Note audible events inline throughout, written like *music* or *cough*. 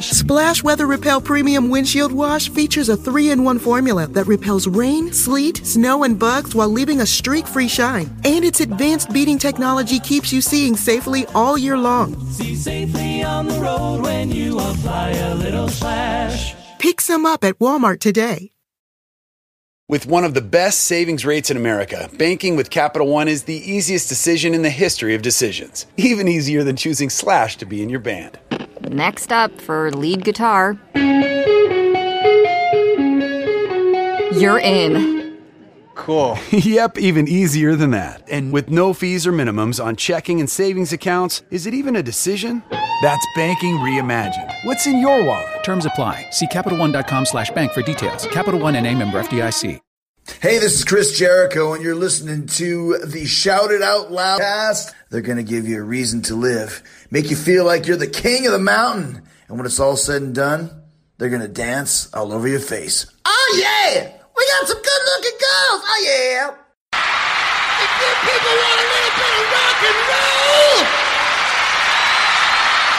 Splash Weather Repel Premium Windshield Wash features a three in one formula that repels rain, sleet, snow, and bugs while leaving a streak free shine. And its advanced beading technology keeps you seeing safely all year long. See safely on the road when you apply a little splash. Pick some up at Walmart today. With one of the best savings rates in America, banking with Capital One is the easiest decision in the history of decisions. Even easier than choosing Slash to be in your band. Next up for lead guitar. You're in. Cool. *laughs* yep, even easier than that. And with no fees or minimums on checking and savings accounts, is it even a decision? That's banking reimagined. What's in your wallet? Terms apply. See CapitalOne.com slash bank for details. Capital One and a member FDIC. Hey, this is Chris Jericho, and you're listening to the Shout It Out Loud cast. They're going to give you a reason to live, make you feel like you're the king of the mountain. And when it's all said and done, they're going to dance all over your face. Oh, yeah! We got some good looking girls! Oh, yeah! If you people want a little bit of rock and roll,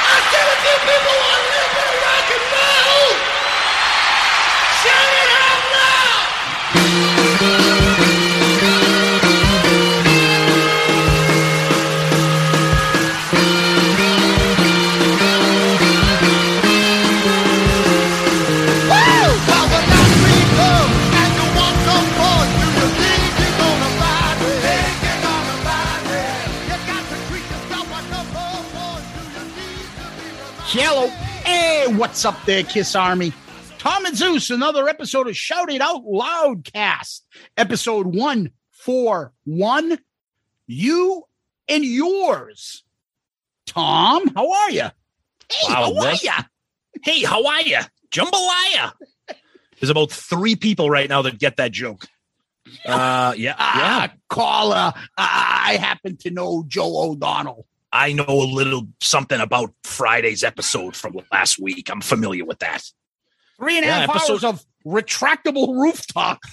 I said if you people want a little bit of rock and roll, shout it what's up there, Kiss Army? Tom and Zeus, another episode of Shout It Out Loud cast, episode 141. You and yours. Tom, how are you? Hey, Wow, how are you? Hey, how are you? Jambalaya. There's about three people right now that get that joke. *laughs* Uh, yeah, Ah, yeah. caller. I happen to know Joe O'Donnell. I know a little something about Friday's episode from last week. I'm familiar with that. Three and a Yeah, half episode- hours of retractable rooftop. *laughs*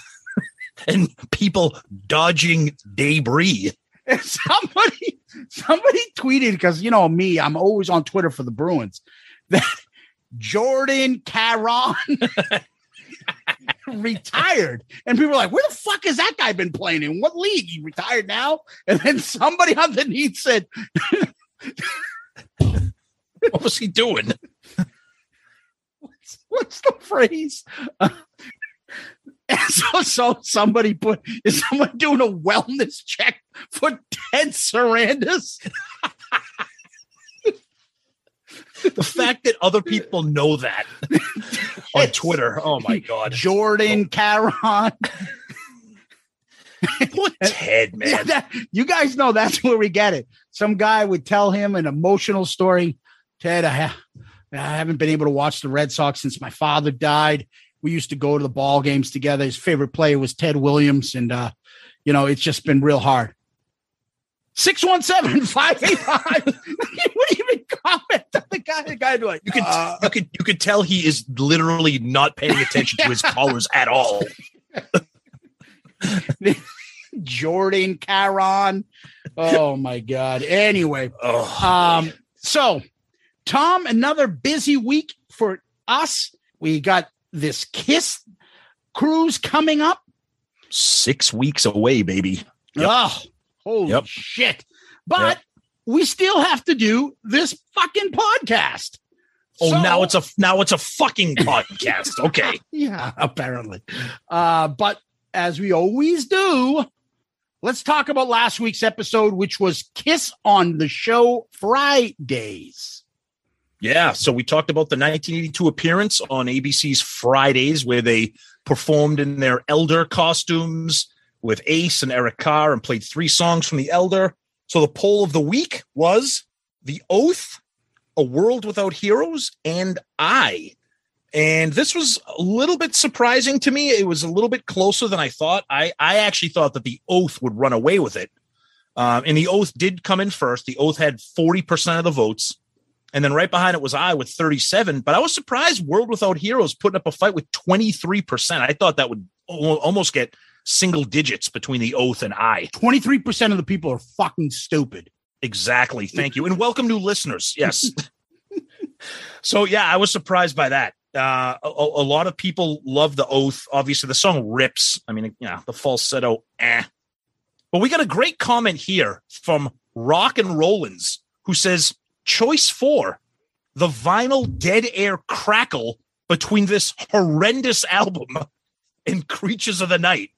And people dodging debris. And somebody somebody tweeted because you know me, I'm always on Twitter for the Bruins. That *laughs* Jordan Caron *laughs* *laughs* retired, and people were like, "Where the fuck has that guy been playing in? What league? He retired now?" And then somebody on *laughs* the underneath said, *laughs* What was he doing? what's, what's the phrase? Uh, so, so somebody put is someone doing a wellness check for Ted Sarandis? The fact that other people know that *laughs* on Twitter. Oh my god. Jordan Caron. Poor *laughs* Ted, man. Yeah, that, you guys know that's where we get it. Some guy would tell him an emotional story. Ted, I, ha- I haven't been able to watch the Red Sox since my father died. We used to go to the ball games together. His favorite player was Ted Williams, and uh, you know it's just been real hard. 617 585. *laughs* You wouldn't even comment on *laughs* the guy. The guy like, You could uh, you could you could tell he is literally not paying attention to his *laughs* callers at all. *laughs* Jordan Caron. Oh my God. Anyway, Oh, um, so Tom, another busy week for us. We got this Kiss cruise coming up. six weeks away, baby. Yep. Oh, holy Yep. shit. But we still have to do this fucking podcast. Oh, So- now it's a now it's a fucking *laughs* podcast. Okay. yeah, apparently. Uh, but as we always do, let's talk about last week's episode, which was Kiss on the Show Fridays. Yeah. So we talked about the 1982 appearance on ABC's Fridays, where they performed in their Elder costumes with Ace and Eric Carr and played three songs from the Elder. So the poll of the week was The Oath, A World Without Heroes, and I. And this was a little bit surprising to me. It was a little bit closer than I thought. I, I actually thought that The Oath would run away with it. Um, and The Oath did come in first. The Oath had 40% of the votes. And then right behind it was I with 37. But I was surprised World Without Heroes putting up a fight with 23%. I thought that would almost get single digits between the Oath and I. 23% of the people are fucking stupid. Exactly. Thank you. And welcome new listeners. Yes. *laughs* so, yeah, I was surprised by that. Uh, a, a lot of people love the Oath. Obviously, the song rips. I mean, yeah, the falsetto, eh. But we got a great comment here from Rock and Rollins who says, Choice four, the vinyl dead air crackle between this horrendous *laughs* album and Creatures of the Night.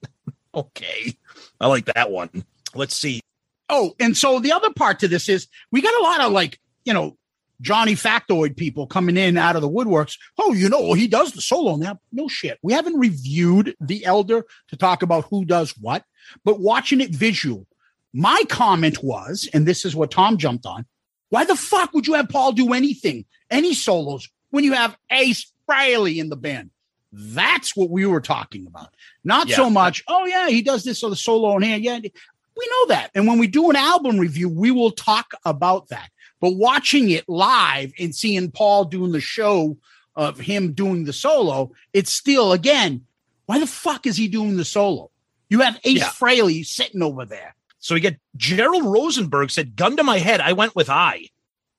Okay. I like that one. Let's see. Oh, and so the other part to this is we got a lot of like, you know, Johnny Factoid people coming in out of the woodworks. Oh, you know, he does the solo now. No shit. We haven't reviewed The Elder to talk about who does what, but watching it visual, my comment was, and this is what Tom jumped on why the fuck would you have Paul do anything, any solos, when you have Ace Frehley in the band? That's what we were talking about. Not so much, oh, yeah, he does this on the solo in here. Yeah, we know that. And when we do an album review, we will talk about that. But watching it live and seeing Paul doing the show of him doing the solo, it's still, again, why the fuck is he doing the solo? You have Ace Yeah. Frehley sitting over there. So we get Gerald Rosenberg said, gun to my head, I went with I.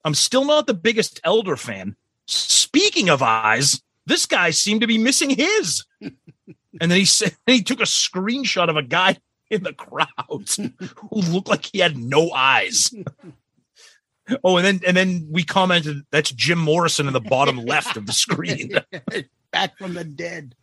I'm still not the biggest Elder fan. Speaking of eyes, this guy seemed to be missing his. *laughs* and then he said *laughs* he took a screenshot of a guy *laughs* in the crowd who looked like he had no eyes. oh, and then and then we commented that's Jim Morrison in the bottom left of the screen. Back from the dead.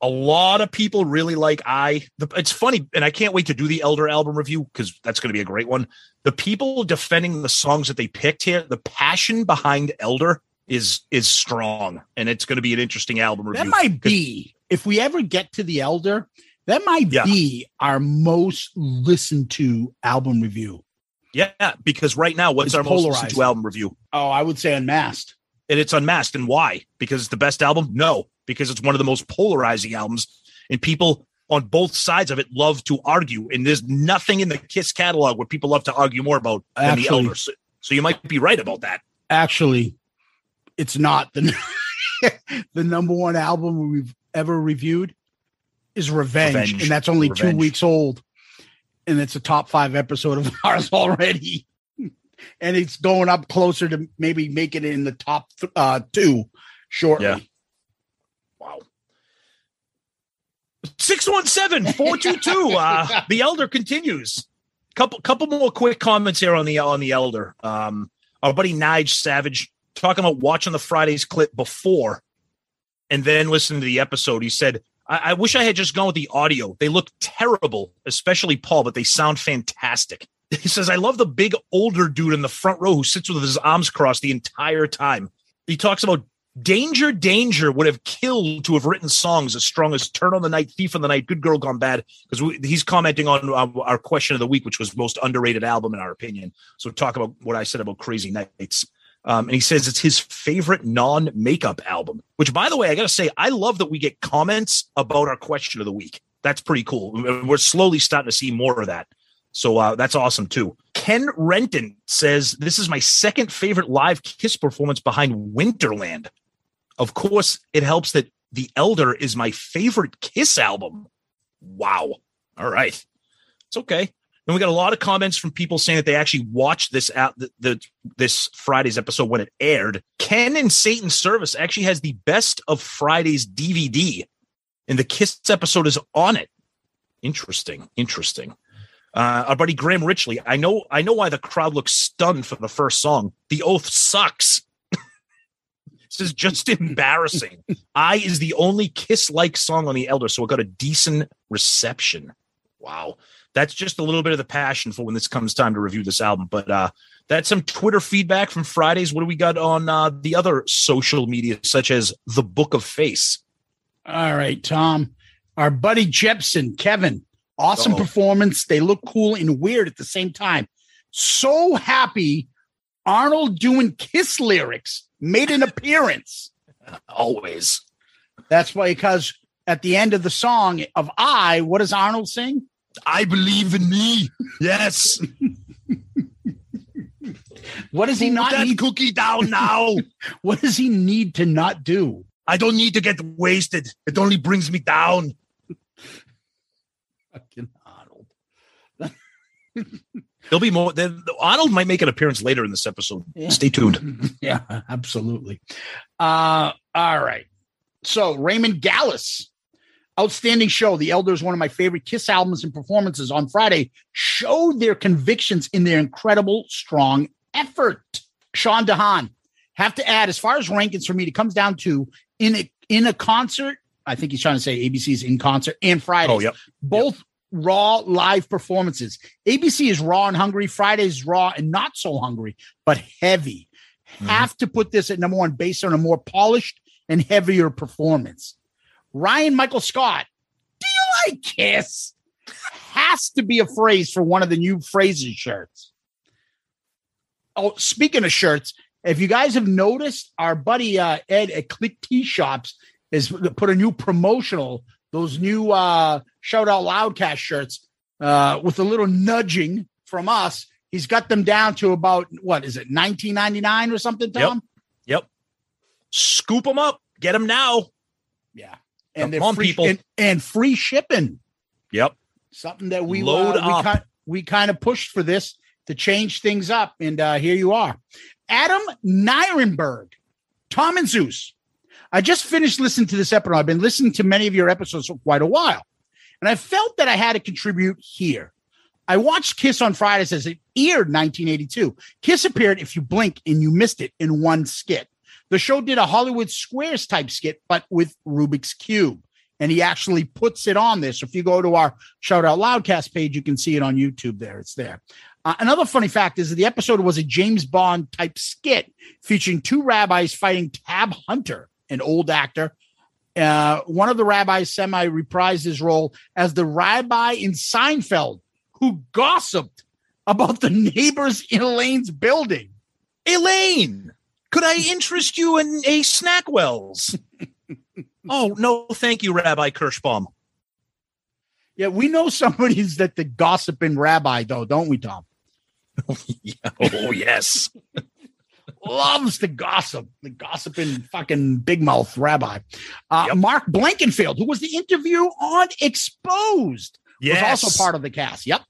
a lot of people really like I. The, it's funny, and I can't wait to do the Elder album review because that's going to be a great one. The people defending the songs that they picked here, the passion behind Elder is is strong, and it's going to be an interesting album review. That might be, if we ever get to the Elder, that might Yeah. be our most listened to album review. yeah, because right now, what's It's our most listened polarizing. to album review? Oh, I would say Unmasked. And it's Unmasked, and why? Because it's the best album? No, because it's one of the most polarizing albums, and people on both sides of it love to argue. And there's nothing in the Kiss catalog where people love to argue more about than the Elder. So, so you might be right about that. Actually, it's not the *laughs* the number one album we've ever reviewed is Revenge, Revenge. and that's only two weeks old, and it's a top five episode of *laughs* ours already, and it's going up closer to maybe making it in the top th- uh, two shortly. Yeah. Wow. 617-422. *laughs* Uh, the Elder continues. Couple couple more quick comments here on the on the Elder. Um, our buddy Nige Savage talking about watching the Fridays clip before and then listening to the episode. He said, I, I wish I had just gone with the audio. They look terrible, especially Paul, but they sound fantastic. *laughs* He says, I love the big older dude in the front row who sits with his arms crossed the entire time. He talks about Danger, Danger would have killed to have written songs as strong as Turn on the Night, Thief on the Night, Good Girl Gone Bad, because he's commenting on uh, our question of the week, which was most underrated album in our opinion. So talk about what I said about Crazy Nights. Um, and he says it's his favorite non makeup album, which, by the way, I got to say, I love that we get comments about our question of the week. That's pretty cool. We're slowly starting to see more of that. So uh, that's awesome too. Ken Renton says, This is my second favorite live Kiss performance behind Winterland. Of course, it helps that The Elder is my favorite Kiss album. Wow. All right. It's okay. And we got a lot of comments from people saying that they actually watched this out the, the this Friday's episode when it aired. Ken and Satan's Service actually has the best of Friday's DVD, and the Kiss episode is on it. Interesting. Interesting. Uh, our buddy Graham Richley. I know, I know why the crowd looks stunned for the first song. The oath sucks. *laughs* this is just embarrassing. I is the only Kiss like song on the Elder, so it got a decent reception. Wow, that's just a little bit of the passion for when this comes time to review this album. But uh, that's some Twitter feedback from Fridays. What do we got on uh, the other social media, such as the Book of Face? All right, Tom. Our buddy Jepson, Kevin, awesome Uh-oh. performance. They look cool and weird at the same time. So happy Arnold doing Kiss lyrics made an appearance. *laughs* Always. That's why, because at the end of the song of I, what does Arnold sing? I believe in me. Yes. What does he Put not that need? cookie down now. *laughs* What does he need to not do? I don't need to get wasted. It only brings me down. Fucking Arnold. *laughs* There'll be more. there- Arnold might make an appearance later in this episode. Yeah. Stay tuned. *laughs* Yeah, absolutely. Uh, all right. So Raymond Gallus, outstanding show. The Elders, one of my favorite Kiss albums and performances on Friday. Showed their convictions in their incredible, strong effort. Sean Dehan, have to add as far as rankings for me, it comes down to in a in a concert. I think he's trying to say ABC's in concert and Friday. Oh, yep. Both raw live performances. ABC is raw and hungry. Friday's raw and not so hungry, but heavy. Mm-hmm. Have to put this at number one based on a more polished and heavier performance. Ryan Michael Scott, do you like Kiss? Has to be a phrase for one of the new phrases shirts. Oh, speaking of shirts, if you guys have noticed, our buddy uh, Ed at Click T Shops has put a new promotional, those new uh, Shout Out Loudcast shirts uh, with a little nudging from us. He's got them down to about what is it, nineteen ninety nine or something, Tom? Yep. Scoop them up. Get them now. Yeah, Come on, free, people. and, and free shipping. Yep. Something that we Load uh, we up. kind we kind of pushed for this to change things up, and uh, here you are, Adam Nirenberg, Tom and Zeus. I just finished listening to this episode. I've been listening to many of your episodes for quite a while, and I felt that I had to contribute here. I watched Kiss on Fridays as it aired 1982. Kiss appeared if you blink and you missed it in one skit. The show did a Hollywood Squares type skit, but with Rubik's Cube. And he actually puts it on this. If you go to our Shout Out Loudcast page, you can see it on YouTube there. It's there. Uh, another funny fact is that the episode was a James Bond type skit featuring two rabbis fighting Tab Hunter, an old actor. Uh, one of the rabbis semi reprised his role as the rabbi in Seinfeld who gossiped about the neighbors in Elaine's building. Elaine, could I interest you in a Snackwells? *laughs* oh, no, thank you, Rabbi Kirschbaum. Yeah, we know somebody's that the gossiping rabbi, though, don't we, Tom? *laughs* Oh, yes. *laughs* Loves to gossip, the gossiping fucking big mouth rabbi. Uh, Mark Blankfield, who was the interview on Exposed, Yes. was also part of the cast. Yep.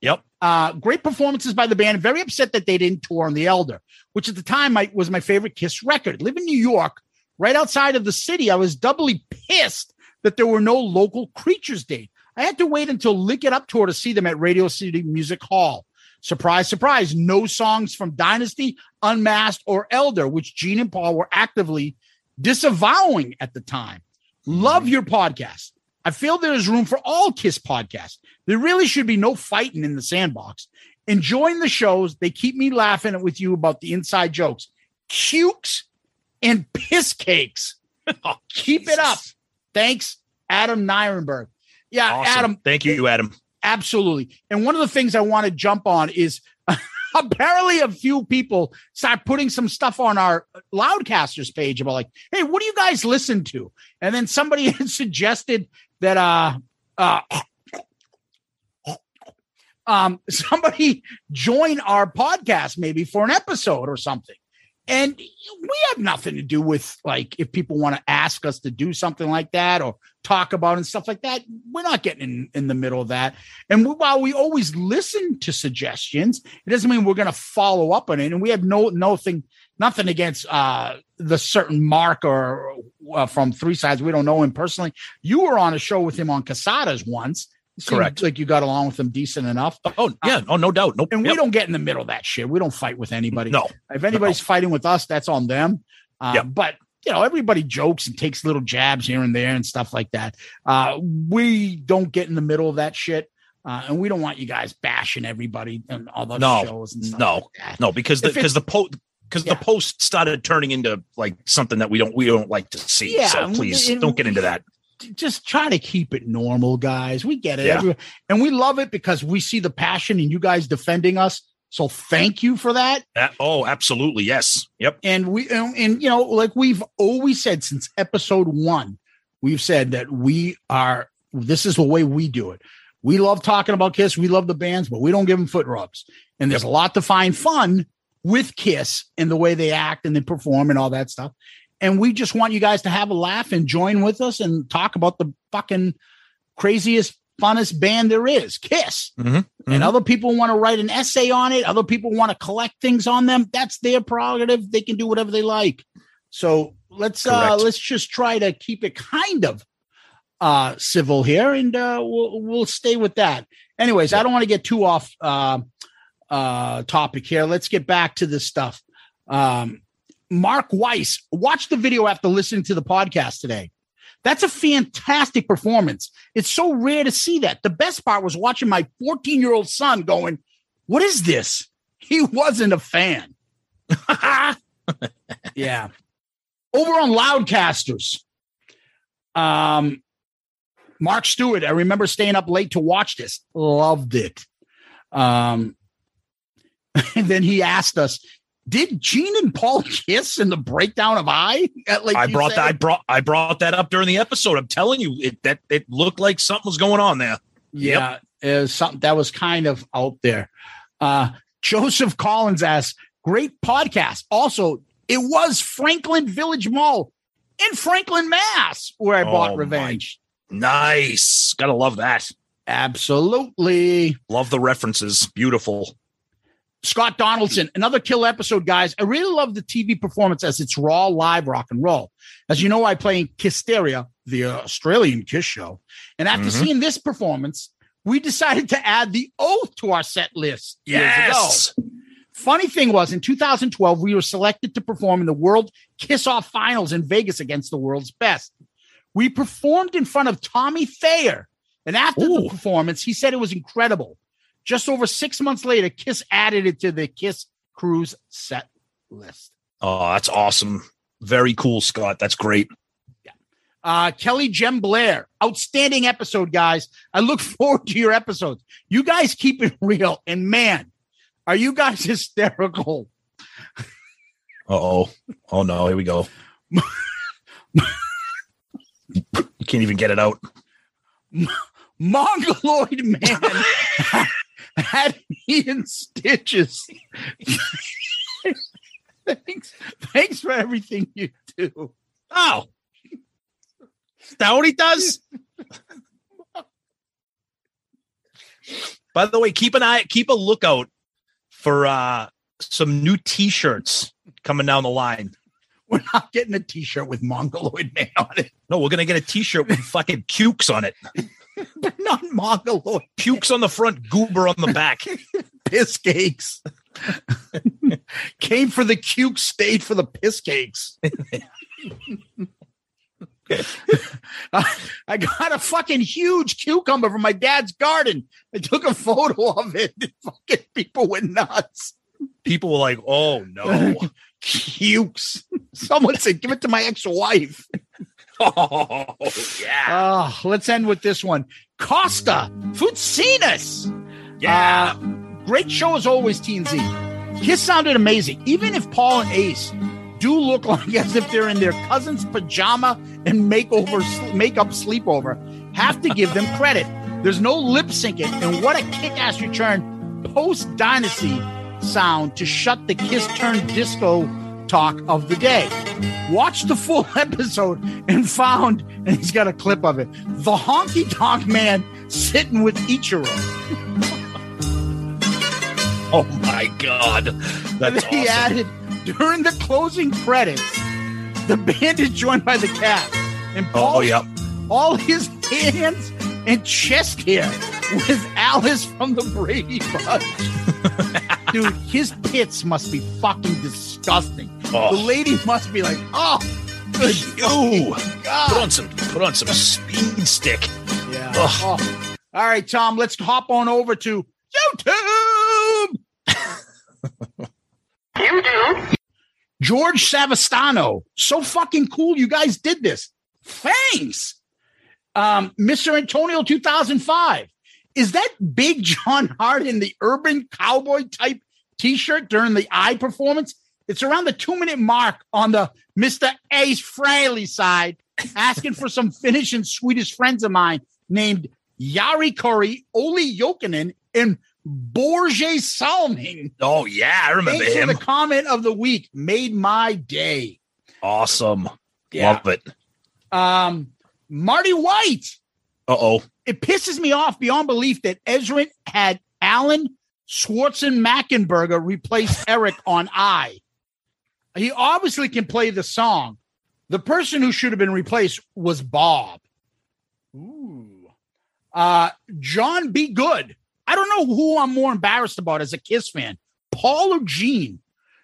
Yep. Uh, great performances by the band. Very upset that they didn't tour on The Elder, which at the time I, was my favorite Kiss record. Live in New York, right outside of the city. I was doubly pissed that there were no local Creatures date. I had to wait until Lick It Up tour to see them at Radio City Music Hall. Surprise, surprise, no songs from Dynasty, Unmasked, or Elder, which Gene and Paul were actively disavowing at the time. Love your podcast. I feel there is room for all Kiss podcasts. There really should be no fighting in the sandbox. Enjoying the shows. They keep me laughing with you about the inside jokes. Cukes and piss cakes. *laughs* Oh, keep it up. Thanks, Adam Nirenberg. Yeah, Awesome. Adam, Thank you, Adam. Absolutely. And one of the things I want to jump on is *laughs* apparently a few people start putting some stuff on our loudcasters page about like, hey, what do you guys listen to? And then somebody *laughs* had suggested that uh uh um somebody join our podcast maybe for an episode or something. And we have nothing to do with like if people want to ask us to do something like that or talk about and stuff like that. We're not getting in, in the middle of that. And we, while we always listen to suggestions, it doesn't mean we're going to follow up on it. And we have no nothing nothing against uh the certain Mark or uh, from Three Sides. We don't know him personally. You were on a show with him on Casadas once. Correct. Like you got along with him decent enough. Oh yeah, oh no doubt, nope. And we don't get in the middle of that shit. We don't fight with anybody. No. If anybody's fighting with us, that's on them. Uh, Yep. But you know, everybody jokes and takes little jabs here and there and stuff like that. Uh, we don't get in the middle of that shit. Uh, and we don't want you guys bashing everybody and all those no, shows and stuff. no, like no, because the because the post because the post started turning into like something that we don't we don't like to see. Yeah, so please and- don't get into that. just try to keep it normal, guys. We get it. Yeah. And we love it because we see the passion in you guys defending us. So thank you for that. Uh, oh, absolutely, yes, yep. And we and, and you know, like we've always said since episode one, we've said that we are this is the way we do it. We love talking about Kiss, we love the bands, but we don't give them foot rubs. And there's a lot to find fun with Kiss and the way they act and they perform and all that stuff. And we just want you guys to have a laugh and join with us and talk about the fucking craziest, funnest band there is, Kiss. Mm-hmm. And other people want to write an essay on it. Other people want to collect things on them. That's their prerogative. They can do whatever they like. So let's uh let's just try to keep it kind of uh civil here and uh we'll we'll stay with that. Anyways, I don't want to get too off uh uh topic here. Let's get back to this stuff. Um Mark Weiss, watch the video after listening to the podcast today. That's a fantastic performance. It's so rare to see that. The best part was watching my 14 year old son going, What is this? *laughs* He wasn't a fan. *laughs* yeah. Over on Loudcasters, um, Mark Stewart, I remember staying up late to watch this. Loved it. Um, *laughs* and then he asked us, did Gene and Paul *laughs* kiss in the breakdown of I? At Lake I brought that. I brought. I brought that up during the episode. I'm telling you, it that it looked like something was going on there. Yeah, it was something that was kind of out there. Uh, Joseph Collins asks, great podcast. Also, it was Franklin Village Mall in Franklin, Mass, where I bought Oh, my- Revenge. Nice. Gotta love that. Absolutely. Love the references. Beautiful. Scott Donaldson, another kill episode, guys. I really love the TV performance as it's raw, live rock and roll. As you know, I play in Kisteria, the Australian Kiss show. And after Mhm. seeing this performance, we decided to add the oath to our set list years Yes. ago. Funny thing was, in 2012, we were selected to perform in the World Kiss Off Finals in Vegas against the world's best. We performed in front of Tommy Thayer. And after the performance, he said it was incredible. Just over six months later, Kiss added it to the Kiss Cruise set list. Oh, that's awesome. Very cool, Scott. That's great. Uh, Kelly Jem Blair, outstanding episode, guys. I look *laughs* forward to your episodes. You guys keep it real. And man, are you guys *laughs* hysterical? Uh oh. Oh no. Here we go. *laughs* you can't even get it out. Mongoloid man had me in stitches. thanks, thanks for everything you do. Oh, is that what he does? By the way, keep an eye, keep a lookout for uh some new T-shirts coming down the line. We're not getting a T-shirt with Mongoloid man on it. No, we're gonna get a T-shirt with fucking cukes on it. *laughs* But not Mongoloid. Pukes on the front, goober on the back. *laughs* Piss cakes. Came for the cuke, stayed for the piss cakes. I, *laughs* I got a fucking huge cucumber from my dad's garden. I took a photo of it. Fucking people went nuts. People were like, "Oh no, Cukes. Someone said, give it to my ex-wife. Oh yeah, Oh, let's end with this one. Costa Futsinas. yeah." Uh, great show as always, TNZ. Kiss sounded amazing, even if Paul and Ace do look *laughs* like as if they're in their cousin's pajama and makeover makeup sleepover. Have to give them credit. There's no lip syncing, and what a kick-ass return post Dynasty sound to shut the Kiss turn disco talk of the day. Watched the full *laughs* episode and found, and he's got a clip of it, the honky tonk man sitting with Ichiro. *laughs* Oh my god, that's he awesome. added during the closing credits, the band is joined by the cast, and oh, Paul, Oh, yeah. all his hands and chest hair with Alice from the Brady Bunch. *laughs* Dude, his pits must be fucking disgusting. Oh. The lady must be like, oh, good Ooh, put on some put on some speed stick. Yeah. Oh. All right, Tom, let's hop on over to YouTube. *laughs* YouTube. George Savastano. So fucking cool. You guys did this. Thanks. Um, Mr. Antonio 2005. Is that Big John Hart in the urban cowboy type t shirt during the eye performance? It's around the two minute mark on the Mr. Ace Frehley side, asking for some Finnish and Swedish friends of mine named Jari Kurri, Olli Jokinen, and Borje Salming. Oh yeah, I remember Thanks him. the comment of the week. Made my day. Awesome. Yeah. Love it. Um, Marty White. Uh oh. It pisses me off beyond belief that Ezrin had Alan Schwarzenmackenberger replace Eric on I. He obviously can play the song. The person who should have been replaced was Bob. Ooh. Uh, John B. Good. I don't know who I'm more embarrassed about as a Kiss fan, Paul or Gene.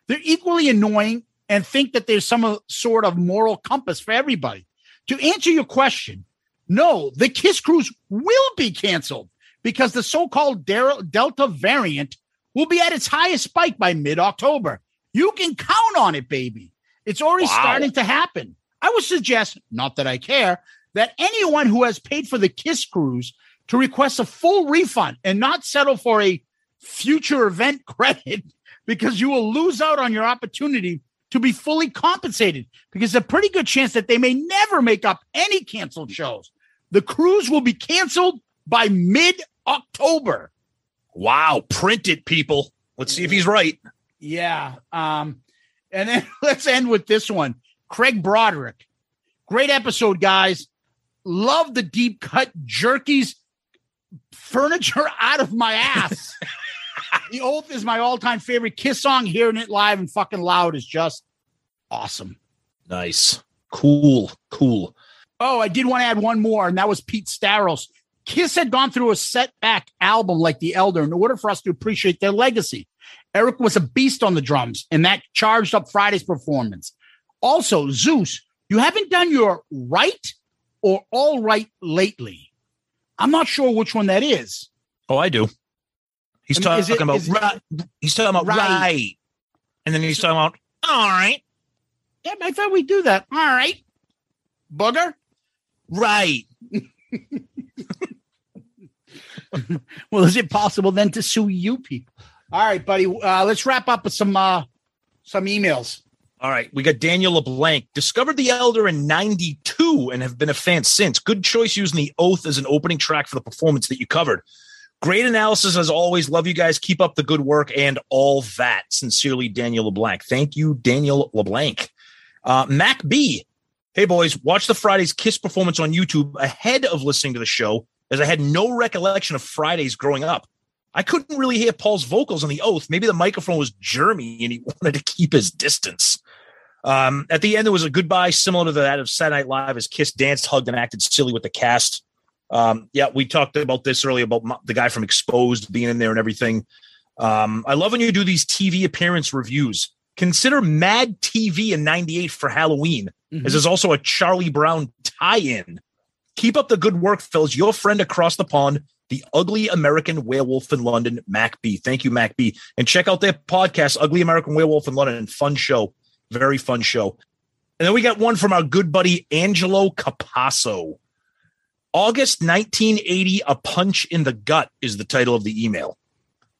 They're equally annoying and think that there's some sort of moral compass for everybody. To answer your question, no, the Kiss Cruise will be canceled because the so called Delta variant will be at its highest spike by mid October. You can count on it, baby. It's already Wow. starting to happen. I would suggest, not that I care, that anyone who has paid for the Kiss Cruise to request a full refund and not settle for a future event *laughs* credit because you will lose out on your opportunity to be fully compensated because there's a pretty good chance that they may never make up any canceled shows. The cruise will be canceled by mid October. Wow. Print it, people. Let's see if he's right. Yeah. Um, and then *laughs* let's end with this one. Craig Broderick. Great episode, guys. Love the deep cut jerkies furniture *laughs* out of my ass. *laughs* the Oath is my all time favorite Kiss song. Hearing it live and fucking loud is just awesome. Nice. Cool. Cool. Oh, I did want to add one more, and that was Pete Staros. Kiss had gone through a setback album like The Elder in order for us to appreciate their legacy. Eric was a beast on the drums, and that charged up Friday's performance. Also, Zeus, you haven't done your right or all right lately. I'm not sure which one that is. Oh, I do. He's I mean, talking it- about is it- right. He's talking about Right. right. And then he's talking about all right. Yeah, I thought we'd do that. All right. Booger? Right. *laughs* well, is it possible then to sue you people? All right, buddy. Uh, let's wrap up with some uh, some emails. All right, we got Daniel LeBlanc. Discovered the Elder in 92 and have been a fan since. Good choice using the Oath as an opening track for the performance that you covered. Great analysis as always. Love you guys. Keep up the good work and all that. Sincerely, Daniel LeBlanc. Thank you, Daniel LeBlanc. Uh, Mac B. Hey, boys, watch the Friday's Kiss performance on YouTube ahead of listening to the show, as I had no recollection of Fridays growing up. I couldn't really hear Paul's vocals on the oath. Maybe the microphone was germy and he *laughs* wanted to keep his distance. Um, at the end, there was a goodbye similar to that of Saturday Night Live as Kiss danced, hugged, and acted silly with the cast. Um, yeah, we talked about this earlier about the guy from Exposed being in there and everything. Um, I love when you do these TV appearance reviews. Consider Mad TV in 98 for Halloween, as there's also a Charlie Brown tie in. Keep up the good work, fellas. Your friend across the pond, the ugly American werewolf in London, Mac B. Thank you, Mac B. And check out their podcast, Ugly American Werewolf in London. Fun show. Very fun show. And then we got one from our good buddy Angelo Capasso. August 1980, A Punch in the Gut is the title of the email.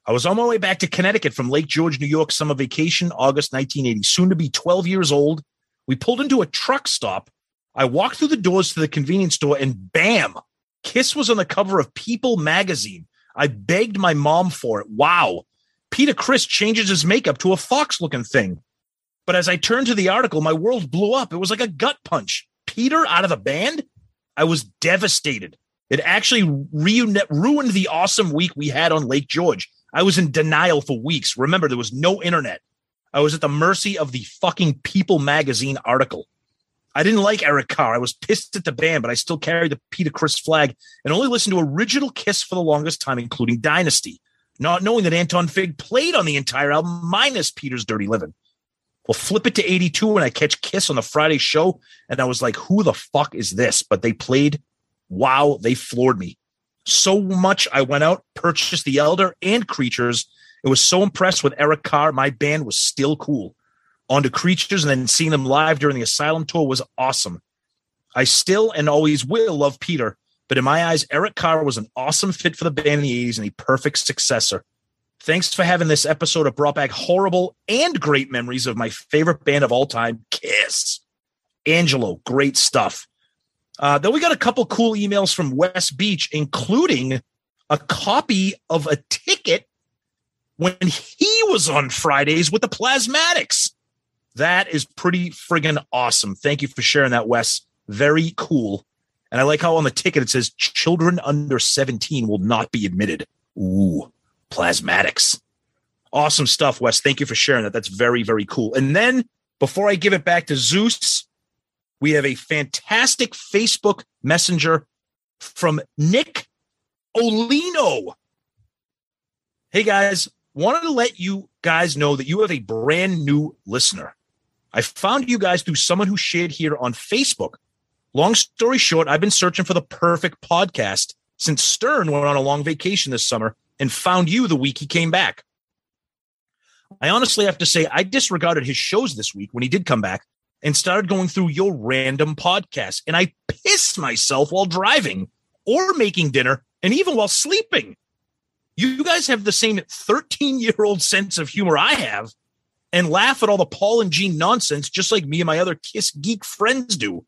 I was on my way back to Connecticut from Lake George, New York, summer vacation, August 1980, soon to be 12 years old. We pulled into a truck stop. I walked through the doors to the convenience store and bam, Kiss was on the cover of People magazine. I begged my mom for it. Wow. Peter Criss changes his makeup to a fox looking thing. But as I turned to the article, my world blew up. It was like a gut punch. Peter out of the band? I was devastated. It actually ruined the awesome week we had on Lake George. I was in denial for weeks. Remember, there was no internet. I was at the mercy of the fucking People magazine article. I didn't like Eric Carr. I was pissed at the band, but I still carried the Peter Criss flag and only listened to original Kiss for the longest time, including Dynasty, not knowing that Anton Fig played on the entire album minus Peter's Dirty Living. Well, flip it to 82 and I catch Kiss on the Friday show, and I was like, who the fuck is this? But they played. Wow, they floored me. So much I went out, purchased The Elder and Creatures. It was so impressed with Eric Carr. My band was still cool. On to Creatures and then seeing them live during the Asylum tour was awesome. I still and always will love Peter, but in my eyes, Eric Carr was an awesome fit for the band in the 80s and a perfect successor. Thanks for having this episode of brought back horrible and great memories of my favorite band of all time, Kiss. Angelo, great stuff. Uh, then we got a couple cool emails from Wes Beach, including a copy of a ticket when he was on Fridays with the Plasmatics. That is pretty friggin' awesome. Thank you for sharing that, Wes. Very cool. And I like how on the ticket it says children under 17 will not be admitted. Ooh, Plasmatics. Awesome stuff, Wes. Thank you for sharing that. That's very, very cool. And then before I give it back to Zeus, we have a fantastic Facebook messenger from Nick Olino. Hey guys, wanted to let you guys know that you have a brand new listener. I found you guys through someone who shared here on Facebook. Long story short, I've been searching for the perfect podcast since Stern went on a long vacation this summer and found you the week he came back. I honestly have to say, I disregarded his shows this week when he did come back and started going through your random podcast. And I pissed myself while driving or making dinner and even while sleeping. You guys have the same 13 year old sense of humor I have and laugh at all the Paul and Gene nonsense, just like me and my other Kiss geek friends do.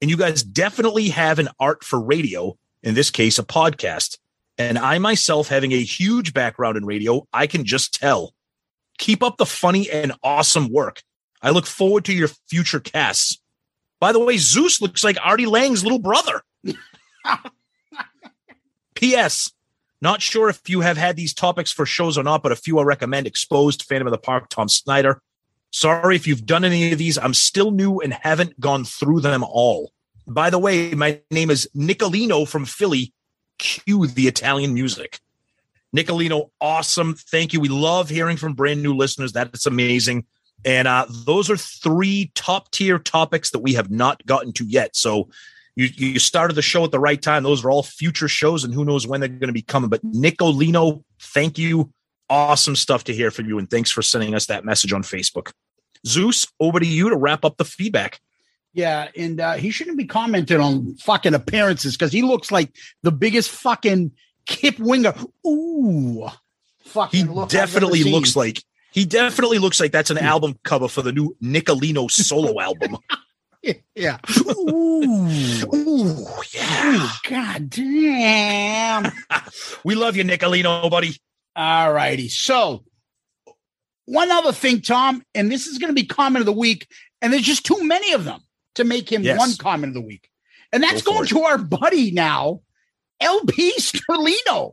And you guys definitely have an art for radio, in this case, a podcast. And I myself, having a huge background in radio, I can just tell. Keep up the funny and awesome work. I look forward to your future casts. By the way, Zeus looks like Artie Lange's little brother. *laughs* P.S. Not sure if you have had these topics for shows or not, but a few I recommend Exposed, Phantom of the Park, Tom Snyder. Sorry if you've done any of these. I'm still new and haven't gone through them all. By the way, my name is Nicolino from Philly. Cue the Italian music. Nicolino, awesome. Thank you. We love hearing from brand new listeners. That's amazing. And uh, those are three top tier topics that we have not gotten to yet. So you you started the show at the right time. Those are all future shows, and who knows when they're going to be coming. But Nicolino, thank you. Awesome stuff to hear from you, and thanks for sending us that message on Facebook. Zeus, over to you to wrap up the feedback. Yeah, and uh, he shouldn't be commenting on fucking appearances because he looks like the biggest fucking Kip Winger. Ooh, fucking he definitely looks like he definitely looks like that's an album cover for the new Nicolino solo album. *laughs* *laughs* Yeah. Ooh. Ooh. Yeah. Ooh, God damn. *laughs* we love you, Nicolino, buddy. All righty. So, one other thing, Tom, and this is going to be comment of the week, and there's just too many of them to make him yes. one comment of the week. And that's Go going to our buddy now, LP Sterlino.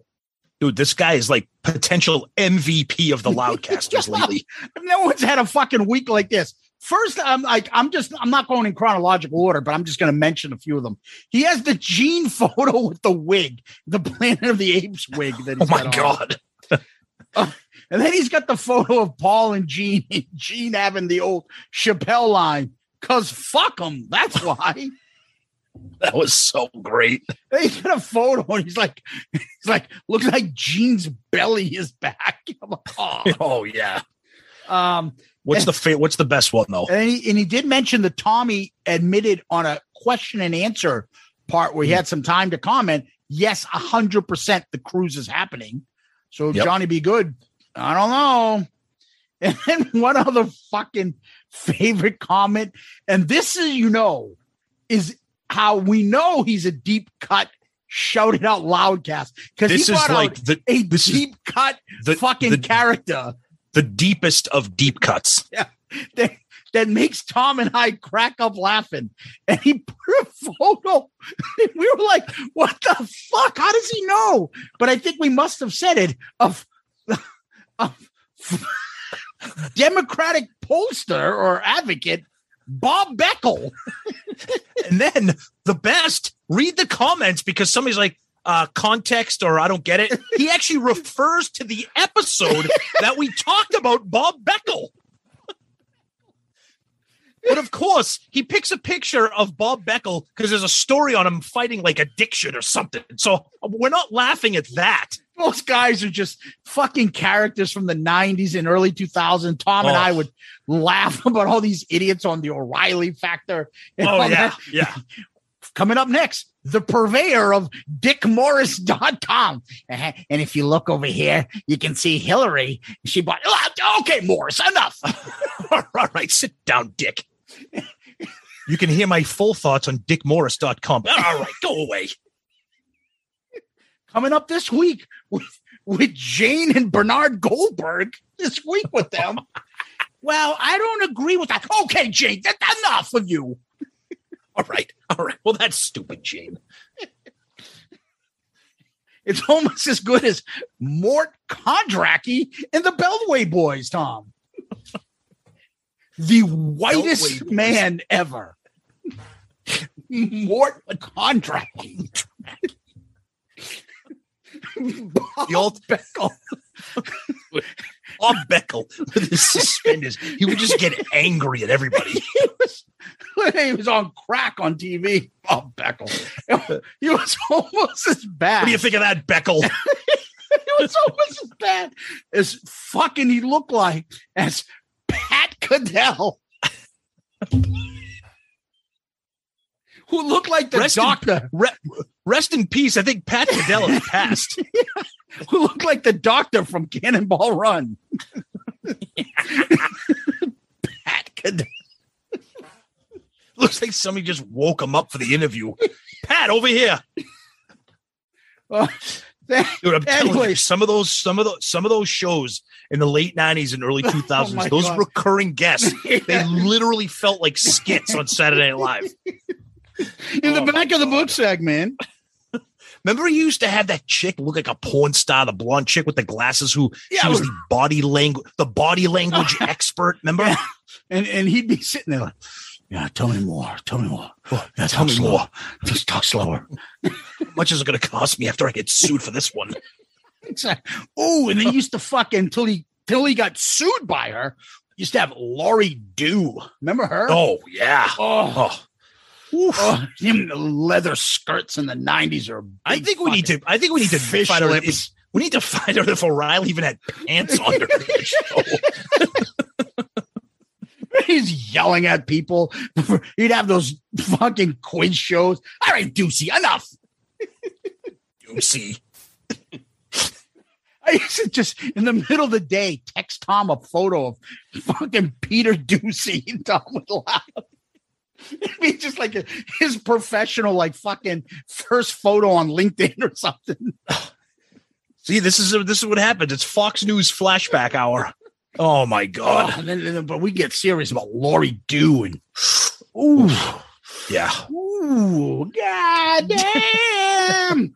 Dude, this guy is like potential MVP of the *laughs* Loudcasters lately. No one's had a fucking week like this. First, I'm like, I'm just, I'm not going in chronological order, but I'm just going to mention a few of them. He has the Gene *laughs* photo with the wig, the Planet of the Apes wig. That oh my god! uh, *laughs* and then he's got the photo of Paul and Gene, *laughs* Gene having the old Chappelle line, "Cause fuck them." That's why. that was so great. He's got a photo, and he's like, he's like, looks like Gene's belly is back. Like, oh. oh yeah. Um, What's the fa- what's the best one though? And he, and he did mention that Tommy admitted on a question and answer part where he had mm-hmm. some time to comment. Yes, hundred percent, the cruise is happening. So yep. Johnny, be good. I don't know. *laughs* And then one other fucking favorite comment, and this is you know, is how we know he's a deep cut shouted it out loudcast because this is like the, a deep is, cut the, fucking the, character the deepest of deep cuts. Yeah. That, that makes Tom and I crack up laughing. And he put a photo. we were like, what the fuck? How does he know? But I think we must have said it of, of Democratic pollster or advocate Bob Beckel. *laughs* and then the best, read the comments because somebody's like, uh, context or I don't get it. He *laughs* actually refers to the episode that we talked about Bob Beckel. But of course, he picks a picture of Bob Beckel because there's a story on him fighting like addiction or something. So we're not laughing at that. Those guys are just fucking characters from the 90s and early 2000s. Tom and Oh. I would laugh *laughs* about all these idiots on the O'Reilly factor. Oh, yeah. that. Yeah. *laughs* Coming up next, the purveyor of dickmorris.com. Uh-huh. And if you look over here, you can see Hillary. She bought, oh, okay, Morris, enough. *laughs* All right, sit down, Dick. You can hear my full thoughts on dickmorris.com. All right, go away. Coming up this week with, with Jane and Bernard Goldberg this week with them. *laughs* well, I don't agree with that. Okay, Jane, that, enough of you. All right. All right. Well, that's stupid, Jane. It's almost as good as Mort Kondracke and the Beltway Boys, Tom. the whitest Beltway Boys. man ever. Mort Kondracke. The old Beckel. *laughs* Bob Beckel with his suspenders. He would just get angry at everybody. *laughs* he was *laughs* he was on crack on TV. Bob Beckel. He was almost as bad. What do you think of that, Beckel? he was almost as bad as fucking he looked like as Pat Caddell. Who looked like the Rest in- doctor. Re- rest in peace. I think Pat Caddell has passed. *laughs* Who looked like the doctor from Cannonball Run. Pat Caddell. Looks like somebody just woke him up for the interview. Pat, over here. Uh, Dude, I'm telling you, some of those, some of those, some of those shows in the late '90s and early 2000s, *laughs* Oh those God. recurring guests, they *laughs* literally felt like skits on Saturday Night Live. *laughs* in Oh, the back of the book sack, man. *laughs* Remember, he used to have that chick look like a porn star, the blonde chick with the glasses, who Yeah, she was but- the body language, the body language *laughs* expert. Remember? Yeah. And and he'd be sitting there like, yeah, tell me more. Tell me more. Oh, yeah, tell me slower. more. Just talk slower. How much is it going to cost me after I get sued for this one? Like, oh, and they used to fuck until he till he got sued by her. Used to have Laurie Dhue. Remember her? Oh yeah. Oh, Oh. Oh, him the leather skirts in the nineties are. I think we need to. I think we need to fish find out. If, we need to find out if O'Reilly even had pants on during the *laughs* show. *laughs* He's yelling at people. *laughs* He'd have those fucking quiz shows. All right, Doocy, enough. See, I used to just in the middle of the day text Tom a photo of fucking Peter Doocy and Tom would laugh. *laughs* It'd be just like a, his professional, like fucking first photo on LinkedIn or something. *sighs* see, this is this is what happens. It's Fox News flashback hour. Oh my god. Oh, then, then- but we get serious about Laurie Dhue and *sighs* ooh, Yeah. ooh, god *laughs* damn.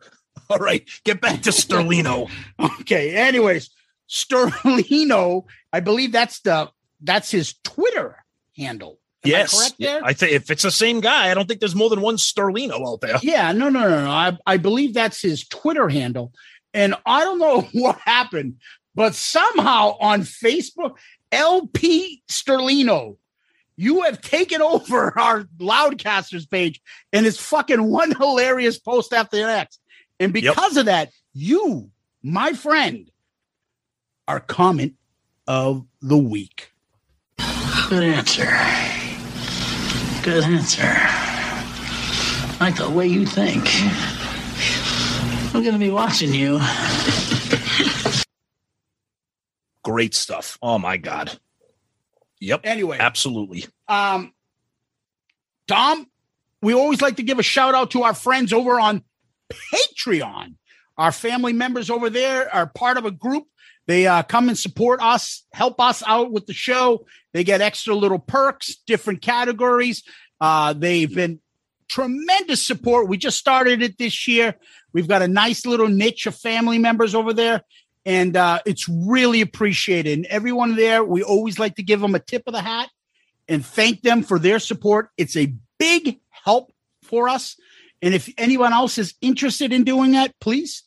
All right. Get back to Sterlino. *laughs* okay. Anyways, Sterlino, I believe that's the that's his Twitter handle. Am I yes. correct there? I think if it's the same guy, I don't think there's more than one Sterlino out there. Yeah, no, no, no, no. I, I believe that's his Twitter handle. And I don't know *laughs* what happened, but somehow on Facebook, LP Sterlino, you have taken over *laughs* our Loudcasters page and it's fucking one hilarious post after the next. And because of that, you, my friend, are comment of the week. Good answer. Good answer. Like the way you think. I'm going to be watching you. Great stuff. Oh my god. Yep. Anyway, Absolutely. Um, Tom, we always like to give a shout out to our friends over on Patreon. Our family members over there are part of a group. They uh, come and support us, help us out with the show. They get extra little perks, different categories. Uh, they've been tremendous support. We just started it this year. We've got a nice little niche of family members over there, and uh, it's really appreciated. And everyone there, we always like to give them a tip of the hat and thank them for their support. It's a big help for us. And if anyone else is interested in doing that, please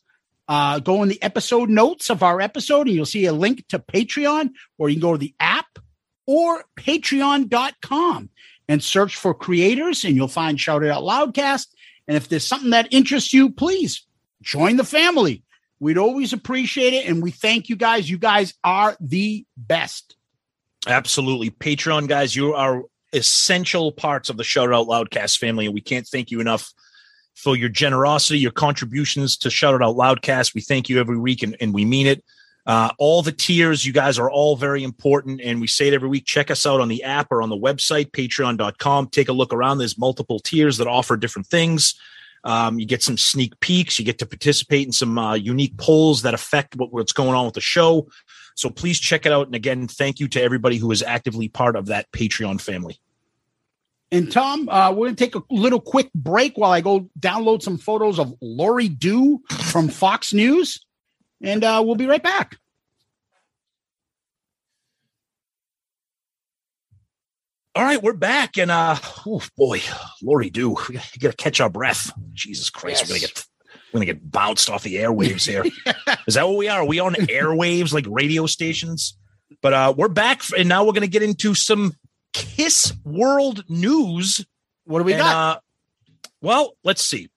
uh, go in the episode notes of our episode and you'll see a link to Patreon, or you can go to the app or patreon.com and search for creators and you'll find Shout It Out Loudcast. And if there's something that interests you, please join the family. We'd always appreciate it. And we thank you guys. You guys are the best. Absolutely. Patreon guys, you are essential parts of the Shout Out Loudcast family. And we can't thank you enough for your generosity, your contributions to Shout It Out Loudcast. We thank you every week and, and we mean it. Uh, all the tiers, you guys are all very important. And we say it every week. Check us out on the app or on the website, patreon.com. Take a look around. There's multiple tiers that offer different things. Um, you get some sneak peeks. You get to participate in some uh, unique polls that affect what, what's going on with the show. So please check it out. And again, thank you to everybody who is actively part of that Patreon family. And Tom, uh, we're going to take a little quick break while I go download some photos of Laurie Dhue from Fox News, and uh, we'll be right back. All right, we're back, and uh, oh boy, Laurie Dhue, we got to catch our breath. Jesus Christ, Yes. we're gonna get we're gonna get bounced off the airwaves here. *laughs* Is that what we are? Are we on airwaves like radio stations? But uh, we're back, and now we're gonna get into some Kiss World news. What do we And, got? Uh, well, let's see.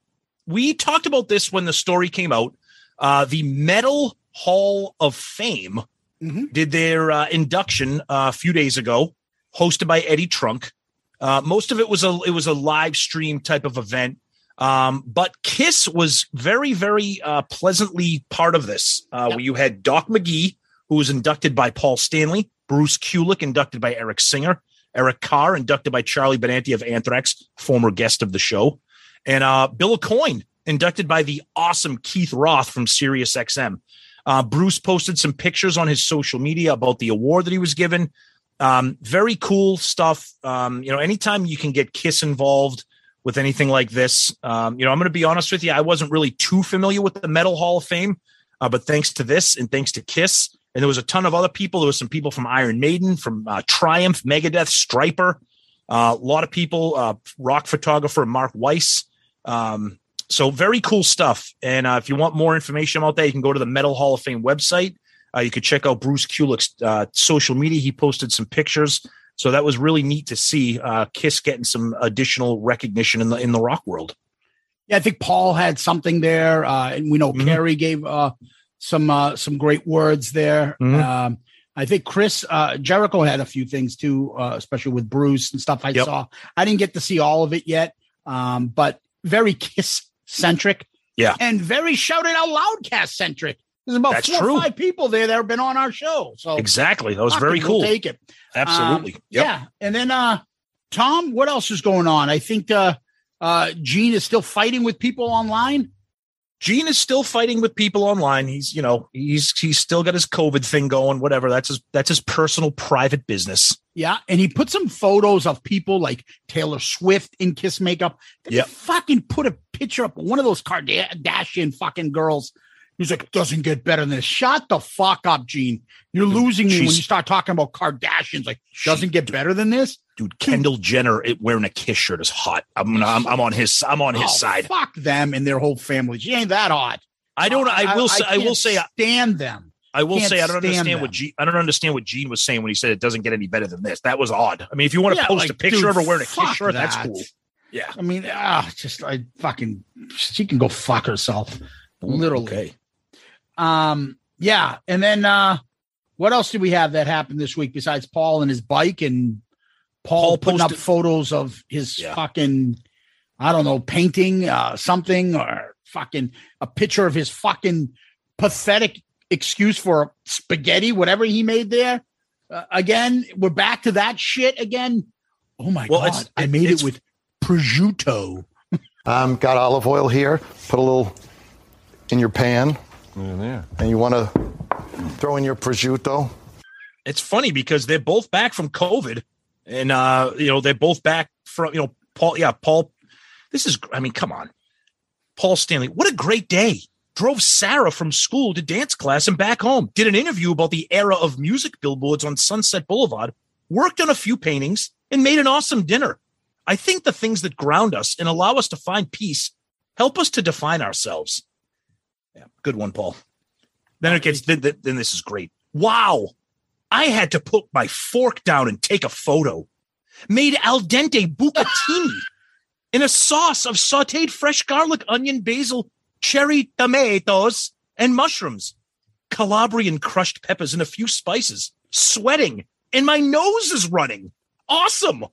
We talked about this when the story came out. Uh, the Metal Hall of Fame did their uh, induction uh, a few days ago, hosted by Eddie Trunk. Uh, most of it was a it was a live stream type of event, um, but Kiss was very very uh, pleasantly part of this. Uh, where You had Doc McGhee, who was inducted by Paul Stanley, Bruce Kulick inducted by Eric Singer, Eric Carr inducted by Charlie Benante of Anthrax, former guest of the show, and uh, Bill Aucoin inducted by the awesome Keith Roth from Sirius XM. Uh, Bruce posted some pictures on his social media about the award that he was given. Um, very cool stuff. Um, you know, anytime you can get Kiss involved with anything like this, um, you know, I'm going to be honest with you. I wasn't really too familiar with the Metal Hall of Fame, uh, but thanks to this and thanks to Kiss, and there was a ton of other people. There was some people from Iron Maiden, from uh, Triumph, Megadeth, Stryper, uh, a lot of people, uh, rock photographer Mark Weiss. Um, so very cool stuff. And uh, if you want more information about that, you can go to the Metal Hall of Fame website. Uh, you could check out Bruce Kulick's uh, social media. He posted some pictures. So that was really neat to see uh, Kiss getting some additional recognition in the in the rock world. Yeah, I think Paul had something there, uh, and we know Carrie gave uh, some uh, some great words there. Mhm. Um, I think Chris uh, Jericho had a few things too, uh, especially with Bruce and stuff. I Yep. saw. I didn't get to see all of it yet, um, but very *laughs* Kiss centric. Yeah. and very shouted out loudcast centric. There's about That's four true. or five people there that have been on our show. So Exactly. That was very it, we'll cool. take it. Absolutely. Um, Yep. Yeah. And then uh Tom, what else is going on? I think uh uh Gene is still fighting with people online. Gene is still fighting with people online. He's, you know, he's he's still got his COVID thing going. Whatever. That's his that's his personal private business. Yeah. And he put some photos of people like Taylor Swift in Kiss makeup. Then Yep. fucking put a picture up of one of those Kardashian fucking girls. He's like, doesn't get better than this. Shut the fuck up, Gene. You're losing me when you start talking about Kardashians. Like, doesn't get better than this. Dude, Kendall Jenner wearing a Kiss shirt is hot. I'm gonna, I'm, I'm on his I'm on his Oh, side. Fuck them and their whole family. She ain't that hot. I don't. I will say. I, will can't say. stand them. I will say I don't stand understand what them. Gene, I don't understand what Gene was saying when he said it doesn't get any better than this. That was odd. I mean, if you want to Yeah, post like, a picture dude, of her wearing a Kiss shirt, that's cool. Yeah. I mean, ah, just I fucking she can go fuck herself. Literally. Okay. Um, yeah. And then uh what else did we have that happened this week besides Paul and his bike and Paul, Paul putting up photos of his Yeah. fucking I don't know, painting uh something or fucking a picture of his fucking pathetic excuse for spaghetti, whatever he made there. Uh, again, we're back to that shit again. Oh my Well, god, it's- I made it's- it with prosciutto. *laughs* Um, got olive oil here. Put a little in your pan. And you want to throw in your prosciutto. It's funny because they're both back from COVID, and uh, you know they're both back from you know Paul. Yeah, Paul. This is. I mean, come on, Paul Stanley. What a great day. Drove Sarah from school to dance class and back home. Did an interview about the era of music billboards on Sunset Boulevard. Worked on a few paintings and made an awesome dinner. I think the things that ground us and allow us to find peace help us to define ourselves. Yeah, good one, Paul. Then it gets then, then, this is great. Wow. I had to put my fork down and take a photo. Made al dente bucatini *laughs* in a sauce of sauteed fresh garlic, onion, basil, cherry tomatoes, and mushrooms. Calabrian crushed peppers and a few spices. Sweating, and my nose is running. Awesome.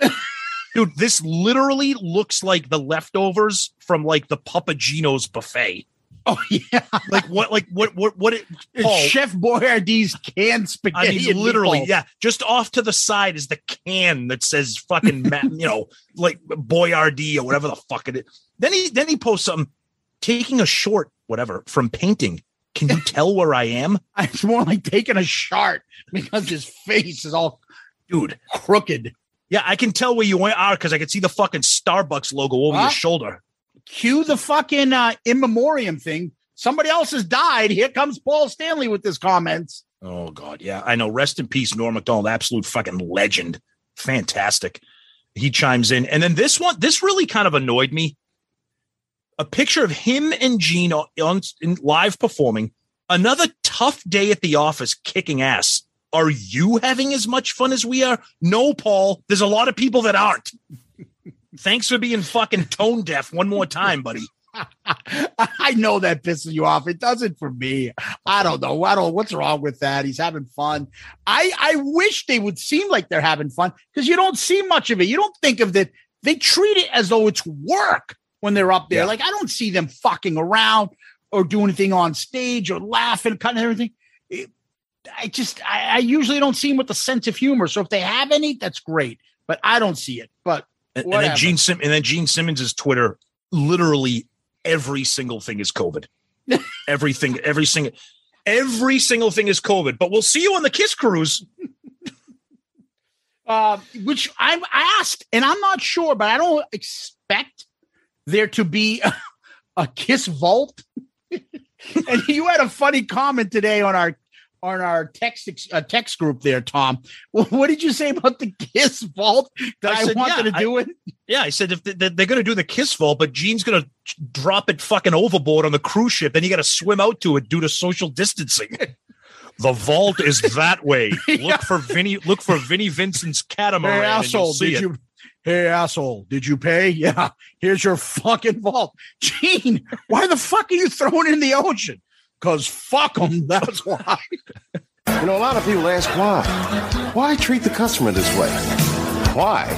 *laughs* Dude, this literally looks like the leftovers from like the Papa Gino's buffet. Oh *laughs* yeah, like what? Like what? What? What? It, Paul, Chef Boyardee's canned spaghetti. I mean, literally, meatballs. yeah. Just off to the side is the can that says fucking, *laughs* you know, like Boyardee or whatever the fuck it is. Then he then he posts something, taking a short, whatever, from painting. Can you tell where I am? I *laughs* it's more like taking a shot because his face is all, dude, crooked. Yeah, I can tell where you are because I can see the fucking Starbucks logo over huh? your shoulder cue the fucking uh, in memoriam thing. Somebody else has died. Here comes Paul Stanley with his comments. Oh God, yeah, I know. Rest in peace, Norm Macdonald, absolute fucking legend, fantastic. He chimes in, and then this one, this really kind of annoyed me. A picture of him and Gene on, on live performing. Another tough day at the office, kicking ass. Are you having as much fun as we are? No, Paul. There's a lot of people that aren't. Thanks for being fucking tone deaf one more time, buddy. *laughs* I know that pisses you off. It doesn't for me. I don't know. I don't. What's wrong with that? He's having fun. I I wish they would seem like they're having fun because you don't see much of it. You don't think of that. They treat it as though it's work when they're up there. Yeah. Like I don't see them fucking around or do anything on stage or laughing, cutting everything. It, I just I, I usually don't see them with the sense of humor. So if they have any, that's great. But I don't see it. But and, and, then Gene Sim- and then Gene Simmons's Twitter, literally every single thing is COVID. *laughs* Everything, every single, every single thing is COVID. But we'll see you on the Kiss cruise. *laughs* uh, which I asked, and I'm not sure, but I don't expect there to be *laughs* a, a Kiss vault. and you had a funny comment today on our on our text uh, text group there, Tom. *laughs* What did you say about the Kiss Vault that I, I wanted yeah, to do I, it? Yeah, I said if they, are going to do the Kiss Vault, but Gene's going to drop it fucking overboard on the cruise ship, then you got to swim out to it due to social distancing. the vault is that way. *laughs* yeah. Look for Vinnie. Look for Vinnie Vincent's catamaran. Hey, asshole! Did it. you? Hey, asshole! Did you pay? Yeah. Here's your fucking vault, Gene. Why the fuck are you throwing in the ocean? Because fuck them. *laughs* That's why. You know, a lot of people ask why. Why treat the customer this way? Why?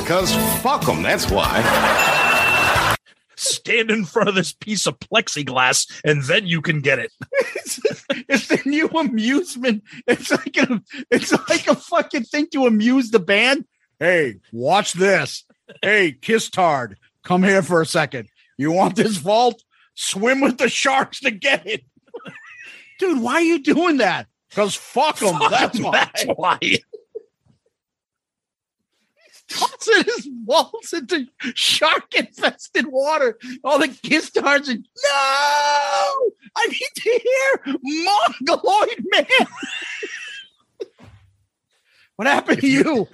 Because fuck them. That's why. Stand in front of this piece of plexiglass and then you can get it. it's, *laughs* it's the new amusement. It's like a, it's like a fucking thing to amuse the band. Hey, watch this. Hey, Kiss Tard, come here for a second. You want this vault? Swim with the sharks to get it. Dude, why are you doing that? Because fuck them. That's why. That's why. tossing his balls into shark infested water. All the kiss stars and no, I need to hear Mongoloid man. *laughs* what happened to you?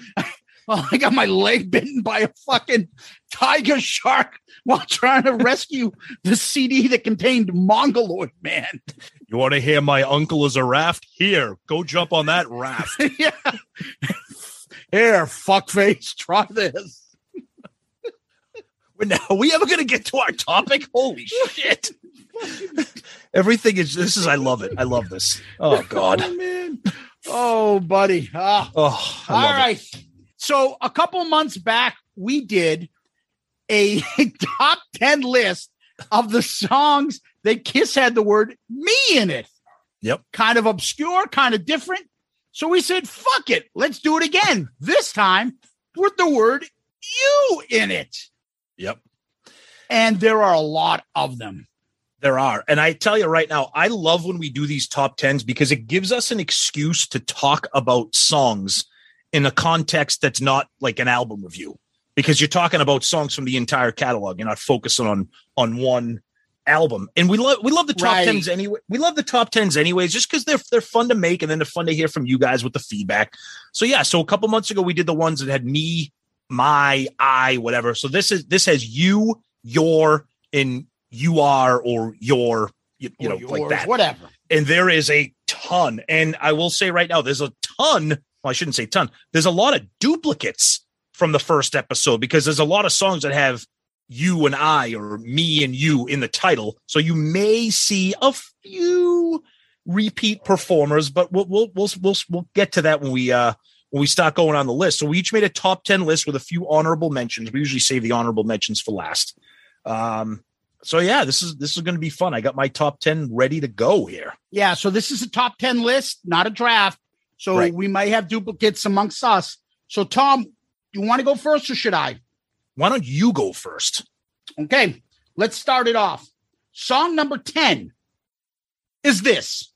*laughs* Oh, I got my leg bitten by a fucking tiger shark while trying to rescue the CD that contained Mongoloid Man. You want to hear my uncle is a raft? Here, go jump on that *laughs* raft. yeah. Here, fuckface, try this. now, are we ever going to get to our topic? Holy shit. Everything is, this is, I love it. I love this. Oh, God. Oh, man. Oh, buddy. Ah. Oh, all right. It. So a couple months back, we did a *laughs* top 10 list of the songs that Kiss had the word me in it. Yep. Kind of obscure, kind of different. So we said, fuck it. Let's do it again. This time with the word you in it. Yep. And there are a lot of them. There are. And I tell you right now, I love when we do these top 10s because it gives us an excuse to talk about songs in a context that's not like an album review because you're talking about songs from the entire catalog. You're not focusing on on one album. And we love we love the top right. tens anyway. We love the top tens anyways, just because they're they're fun to make and then they're fun to hear from you guys with the feedback. So yeah, so a couple months ago we did the ones that had me, my, I, whatever. So this is this has you, your, and you are, or your, you, you know, like that. whatever. And there is a ton. And I will say right now, there's a ton. Well, I shouldn't say ton. There's a lot of duplicates from the first episode because there's a lot of songs that have you and I or me and you in the title. So you may see a few repeat performers, but we'll we'll we'll we'll, we'll get to that when we uh when we start going on the list. So we each made a top 10 list with a few honorable mentions. We usually save the honorable mentions for last. Um so yeah, this is this is going to be fun. I got my top 10 ready to go here. Yeah, so this is a top 10 list, not a draft. So Right. we might have duplicates amongst us. So Tom, you want to go first or should I? Why don't you go first? Okay, let's start it off. Song number 10 is this.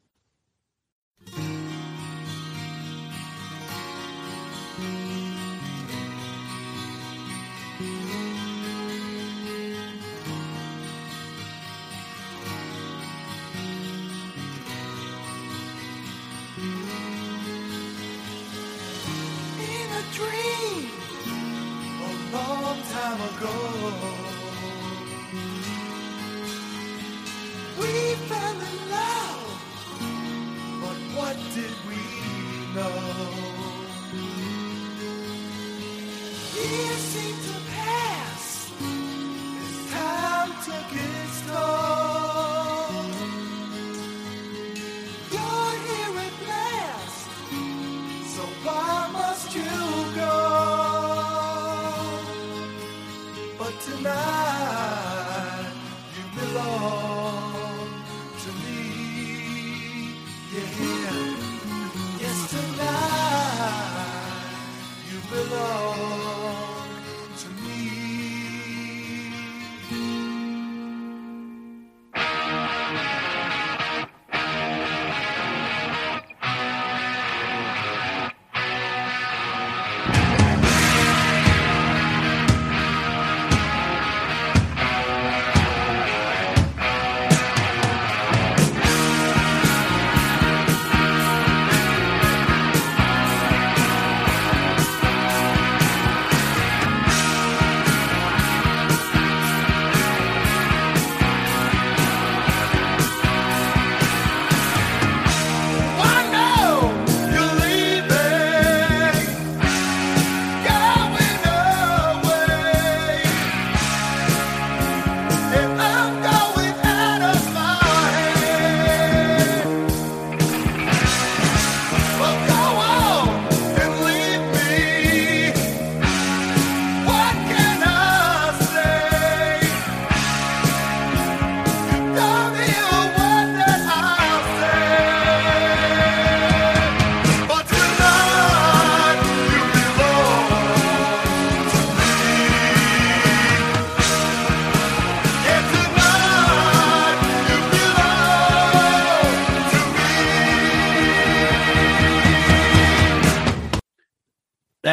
Time ago, we fell in love, but what did we know? Years seem to pass tonight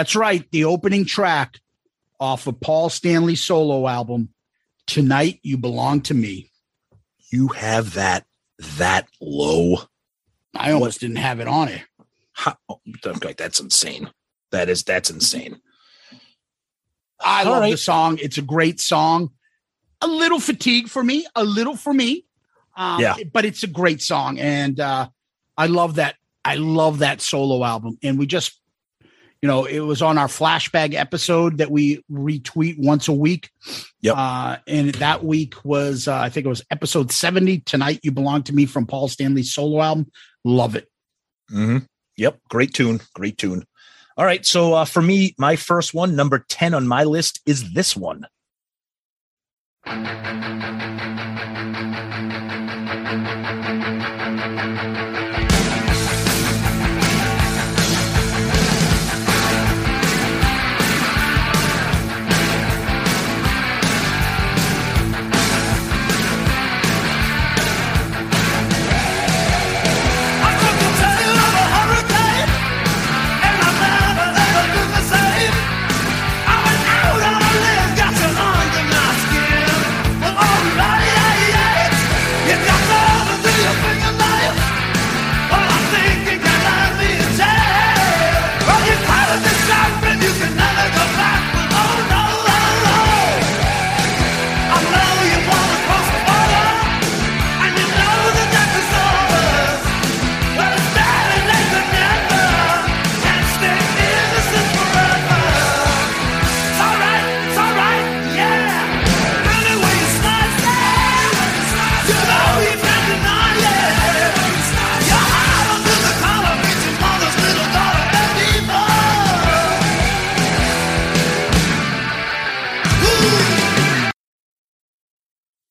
That's right, the opening track off of Paul Stanley solo album, Tonight You Belong to Me. You have that that low. I almost didn't have it on it. How, oh, okay, that's insane. That is that's insane. I All love right. the song. It's a great song. A little fatigue for me, a little for me. Um, Yeah. But it's a great song. And uh, I love that. I love that solo album. And we just, you know, it was on our flashback episode that we retweet once a week. Yep. Uh, and that week was, uh, I think it was episode 70. Tonight You Belong to Me from Paul Stanley's solo album. Love it. hmm Yep, great tune, great tune. All right, so uh, for me, my first one, number ten on my list, is this one.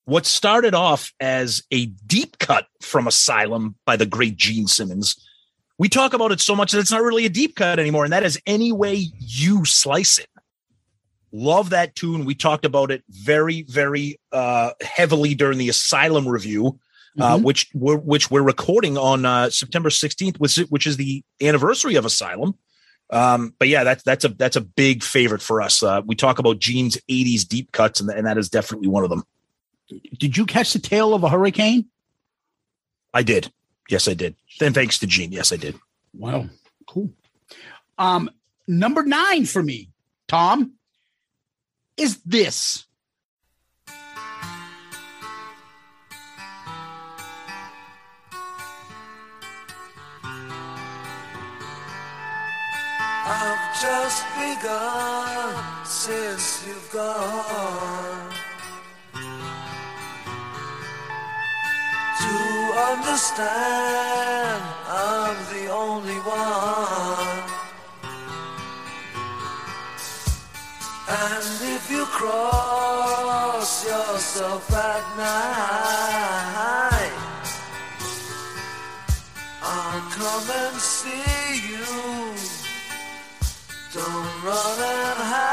What started off as a deep cut from Asylum by the great Gene Simmons. We talk about it so much that it's not really a deep cut anymore, and that is any way you slice it. Love that tune. We talked about it very, very uh, heavily during the Asylum review, uh, Mhm. which we're which we're recording on uh, September sixteenth, which is- which is the anniversary of Asylum. Um, but yeah, that's that's a that's a big favorite for us. Uh, we talk about Gene's '80s deep cuts, and, and that is definitely one of them. Did you catch the tail of a hurricane? I did. Yes, I did. Then thanks to Gene. Yes, I did. Wow, cool. Um, number nine for me, Tom, is this. I've just begun since you've gone understand I'm the only one. And if you cross yourself at night, I'll come and see you. Don't run and hide.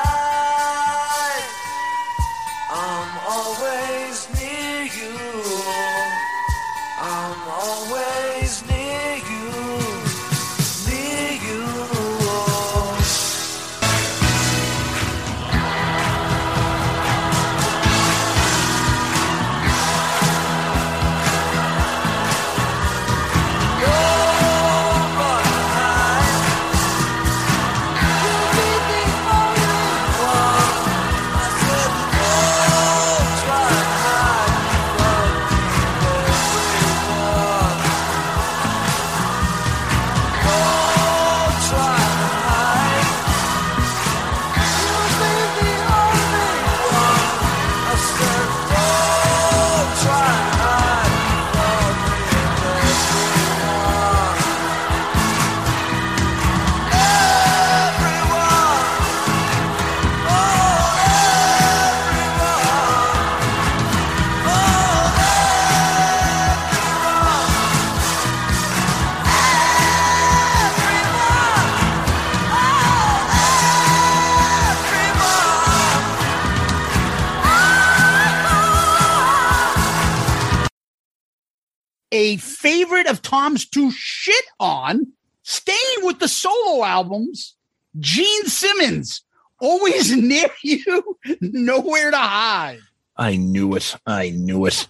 To shit on, staying with the solo albums, Gene Simmons, always *laughs* near you, nowhere to hide. I knew it. I knew it.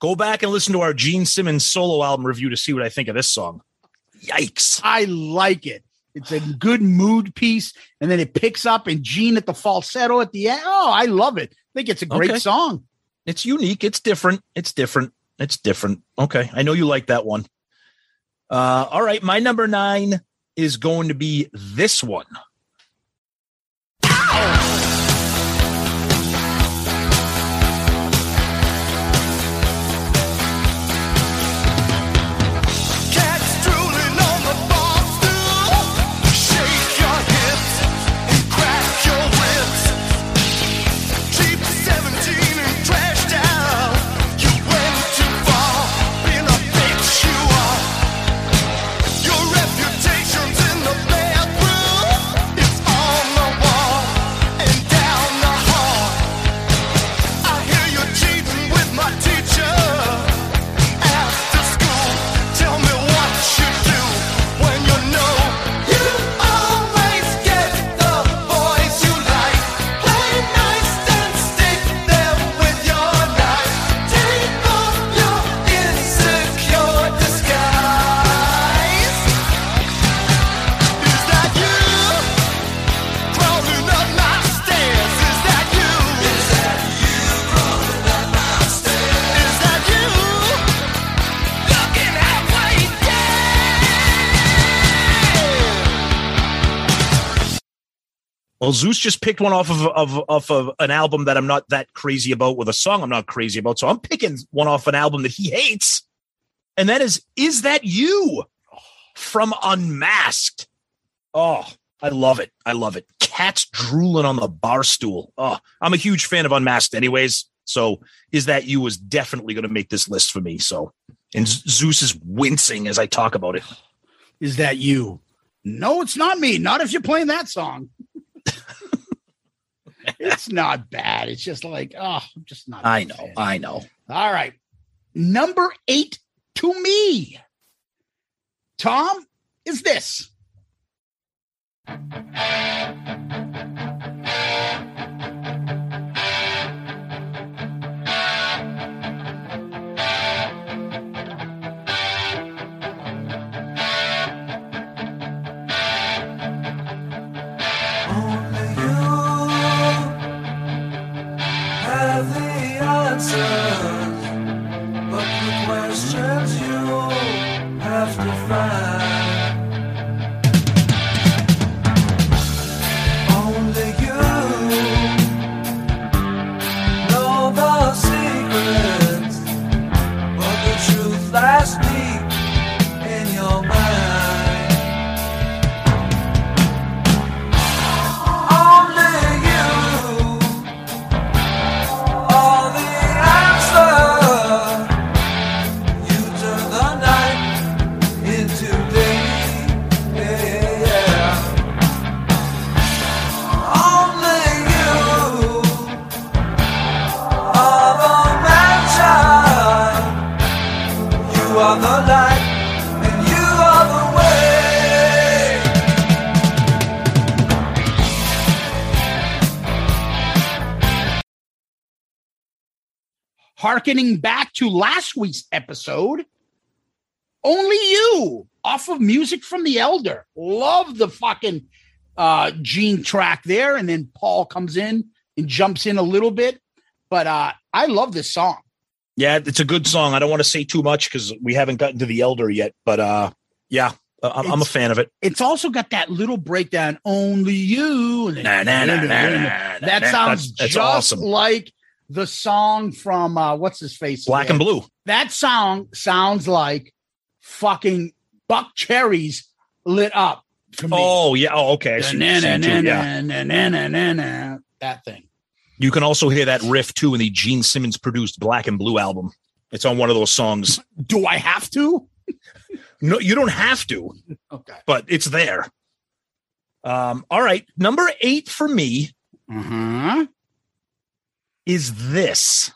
Go back and listen to our Gene Simmons solo album review to see what I think of this song. Yikes. I like it. It's a good mood piece, and then it picks up and Gene at the falsetto at the end. Oh, I love it. I think it's a great Okay. song. It's unique. It's different. It's different. It's different. Okay. I know you like that one. Uh, all right. My number nine is going to be this one. Well, Zeus just picked one off of, of off of an album that I'm not that crazy about with a song I'm not crazy about. So I'm picking one off an album that he hates. And that is Is That You from Unmasked. Oh, I love it. I love it. Cats drooling on the bar stool. Oh, I'm a huge fan of Unmasked, anyways. So is that you was definitely going to make this list for me. So and Zeus is wincing as I talk about it. Is that you? No, it's not me. Not if you're playing that song. It's not bad. It's just like, oh, I'm just not. I know. I know. All right. Number eight to me, Tom, is this. Harkening back to last week's episode, only you off of music from the elder. Love the fucking uh Gene track there, and then Paul comes in and jumps in a little bit. But uh I love this song. Yeah, it's a good song. I don't want to say too much because we haven't gotten to the elder yet, but uh, yeah, I- I'm, I'm a fan of it. It's also got that little breakdown, only you. nah, nah, nah, that sounds That's- that's just awesome. like the song from uh what's his face? Black and blue. That song sounds like fucking Buckcherry's lit up. to me. Oh yeah. Oh okay. That thing. You can also hear that riff too in the Gene Simmons produced Black and Blue album. It's on one of those songs. Do I have to? No, you don't have to, Okay. but it's there. Um, all right. Number eight for me Uh-huh. Is this.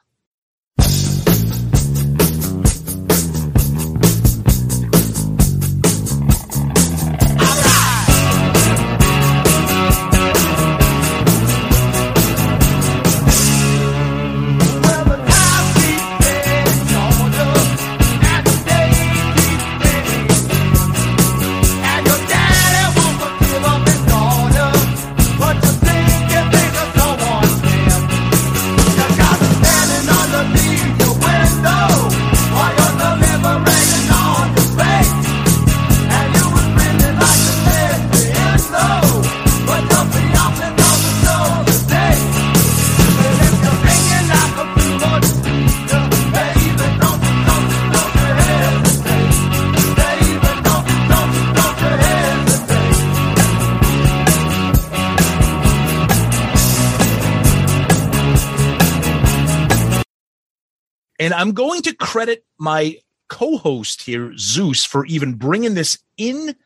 And I'm going to credit my co-host here, Zeus, for even bringing this in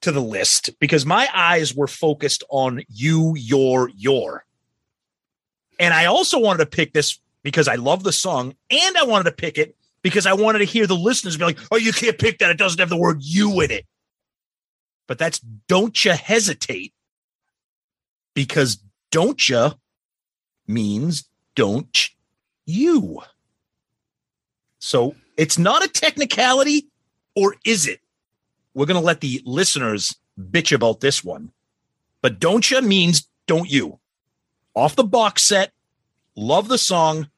to the list because my eyes were focused on you, your, your. And I also wanted to pick this because I love the song, and I wanted to pick it because I wanted to hear the listeners be like, "Oh, you can't pick that; it doesn't have the word "you" in it." But that's "Don't you hesitate," because "Don't you" means "Don't you." So it's not a technicality, or is it? We're going to let the listeners bitch about this one. But don't you means don't you. Off the box set. Love the song.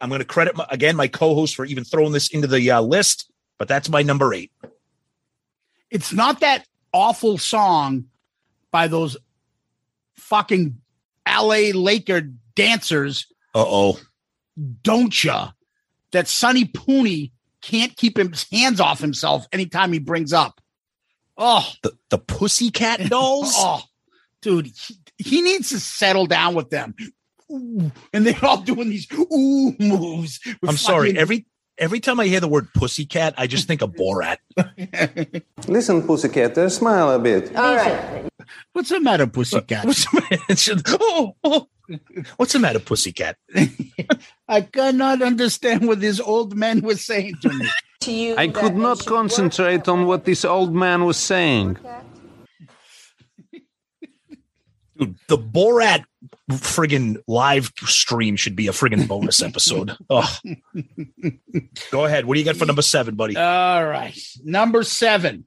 I'm going to credit my, again my co-host for even throwing this into the uh, list, but that's my number eight. It's not that awful song by those fucking LA Laker dancers, Uh oh. don't ya? That Sonny Pooney can't keep his hands off himself anytime he brings up. Oh, The the Pussycat Dolls. *laughs* oh, dude, he, he needs to settle down with them. ooh, and they're all doing these ooh moves. I'm sorry. Every every time I hear the word pussycat, I just think of Borat. *laughs* Listen, pussycat, uh, smile a bit. All right. What's the matter, pussycat? What's the matter? It's *laughs* just, oh, oh. What's the matter, pussycat? *laughs* I cannot understand what this old man was saying to me. To you, I could not concentrate on what this old man was saying. Dude, the Borat friggin' live stream should be a friggin' bonus episode. *laughs* Oh. Go ahead. What do you got for number seven, buddy? All right. Number seven.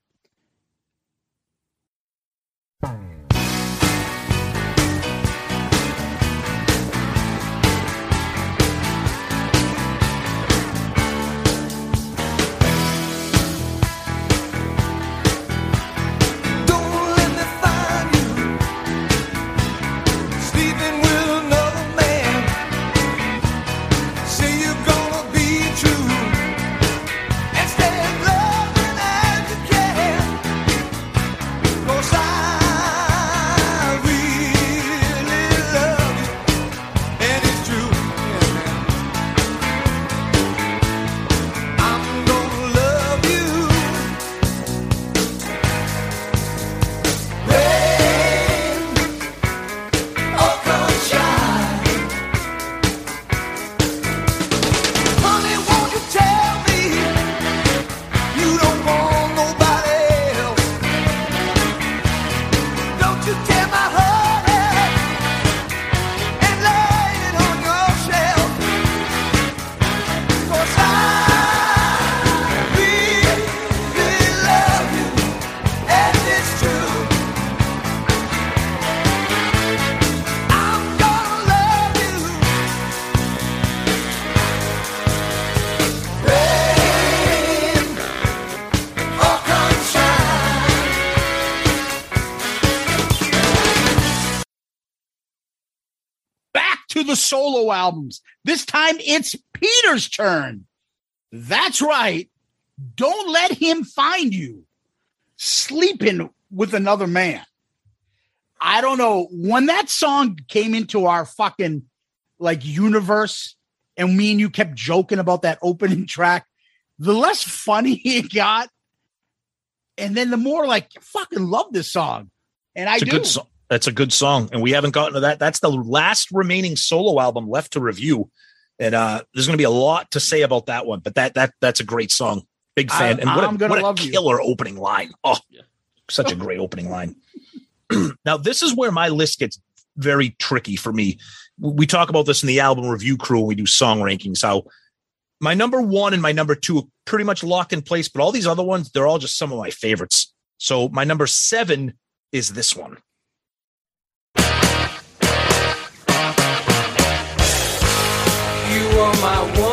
Solo albums. This time it's Peter's turn. That's right. Don't let him find you sleeping with another man. I don't know. When that song came into our fucking like universe and me and you kept joking about that opening *laughs* track, the less funny *laughs* it got. And then the more like fucking love this song. And I It's a do. good song. That's a good song, and we haven't gotten to that. That's the last remaining solo album left to review, and uh, there's going to be a lot to say about that one. But that that that's a great song. Big fan, I- and what I'm a, gonna what a love you. killer opening line. Oh, yeah. such a great opening line. *clears throat* now this is where my list gets very tricky for me. We talk about this in the album review crew when we do song rankings. How my number one and my number two are pretty much locked in place, but all these other ones, they're all just some of my favorites. So my number seven is this one. You were my woman,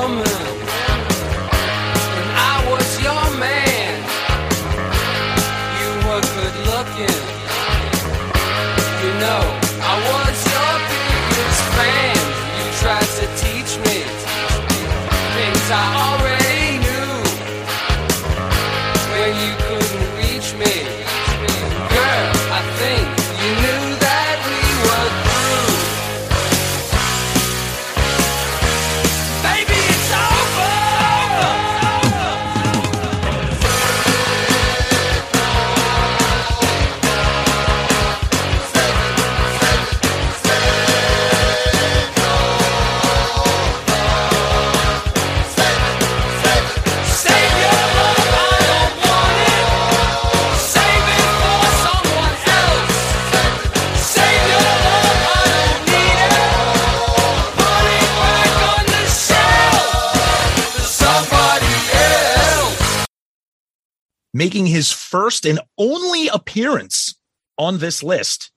making his first and only appearance on this list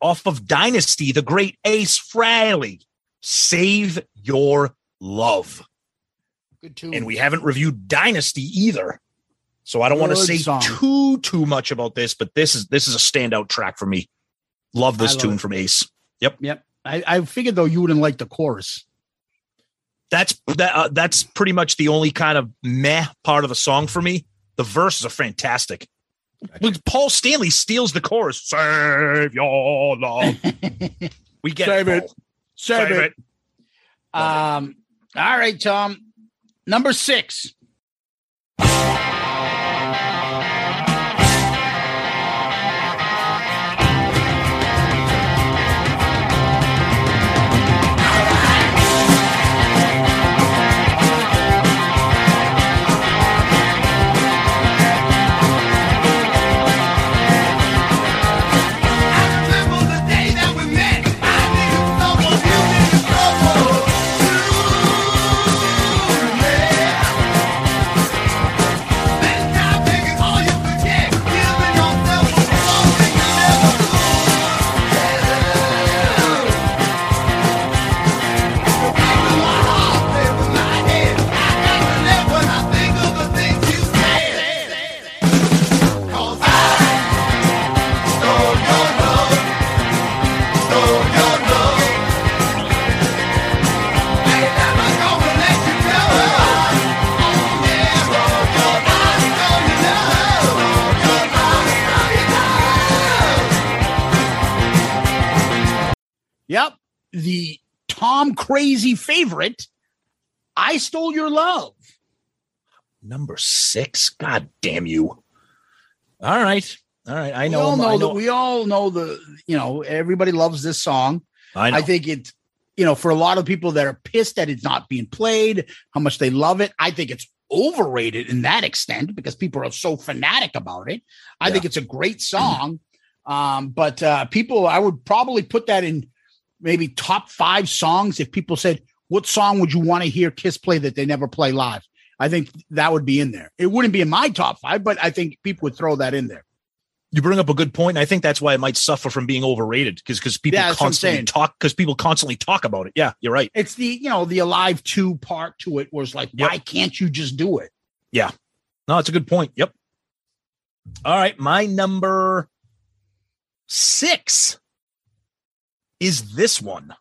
off of Dynasty, the great Ace Frehley. Save your love. Good tune. And we haven't reviewed Dynasty either. So I don't want to say song. too too much about this, but this is this is a standout track for me. Love this love tune it. from Ace. Yep. Yep. I, I figured though you wouldn't like the chorus. That's that uh, that's pretty much the only kind of meh part of the song for me. The verses are fantastic. When Paul Stanley steals the chorus, save your love. *laughs* We get Save it. it. Serve, Serve it. Um, all right, Tom. Number six. The Tom Crazy favorite. I stole your love. Number six. God damn you. All right. All right. I know. We all know, I that we all know the, you know, everybody loves this song. I know. think it, you know, for a lot of people that are pissed that it's not being played, how much they love it. I think it's overrated in that extent because people are so fanatic about it. I think it's a great song. Um, but uh, people, I would probably put that in maybe top five songs. If people said, what song would you want to hear Kiss play that they never play live? I think that would be in there. It wouldn't be in my top five, but I think people would throw that in there. you bring up a good point. and I think that's why it might suffer from being overrated because because people Yeah, that's what I'm constantly talk because people constantly talk about it. Yeah, you're right. It's the, you know, the Alive 2 part to it was like, why can't you just do it? Yeah. No, it's a good point. Yep. All right. My number six is this one.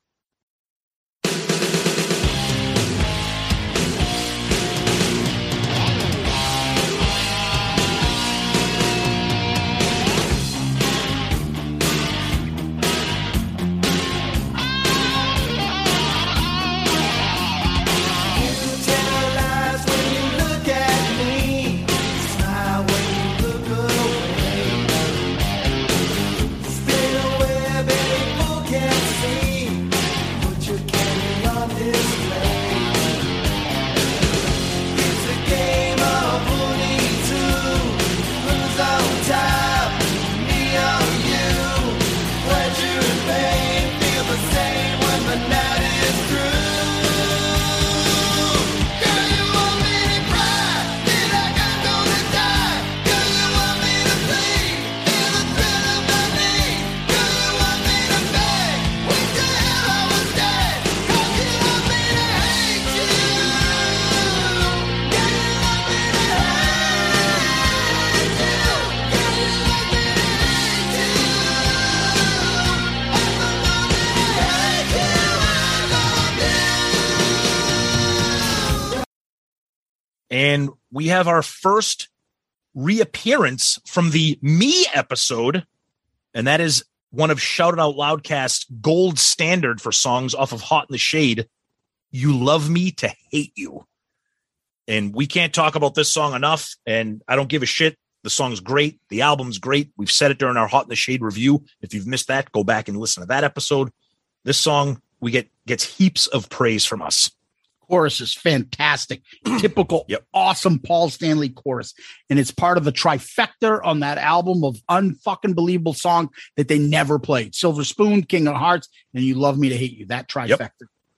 And we have our first reappearance from the me episode, and that is one of Shout It Out Loudcast's gold standard for songs off of Hot in the Shade. You love me to hate you. And we can't talk about this song enough. And I don't give a shit. The song's great. The album's great. We've said it during our Hot in the Shade review. If you've missed that, go back and listen to that episode. This song we get gets heaps of praise from us. Chorus is fantastic. Typical, awesome Paul Stanley chorus. And it's part of the trifecta on that album of unfucking believable song that they never played. Silver Spoon, King of Hearts, and You Love Me to Hate You. That trifecta.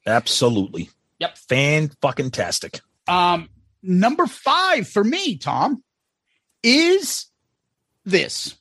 Absolutely. Yep. Fan fucking tastic. Um, number five for me, Tom, is this.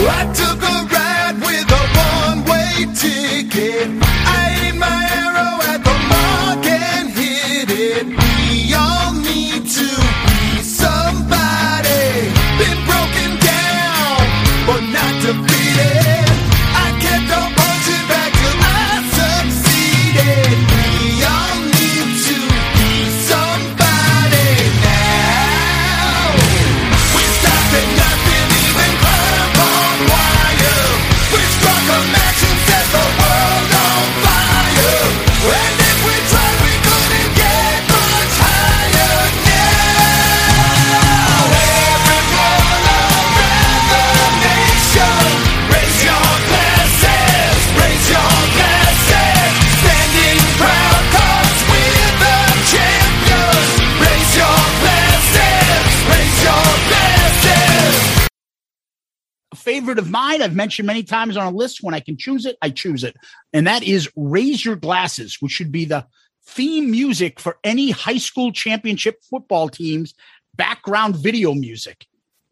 I took a ride with a one-way ticket. Favorite of mine. I've mentioned many times on a list. When I can choose it, I choose it. And that is Raise Your Glasses, which should be the theme music for any high school championship football team's background video music.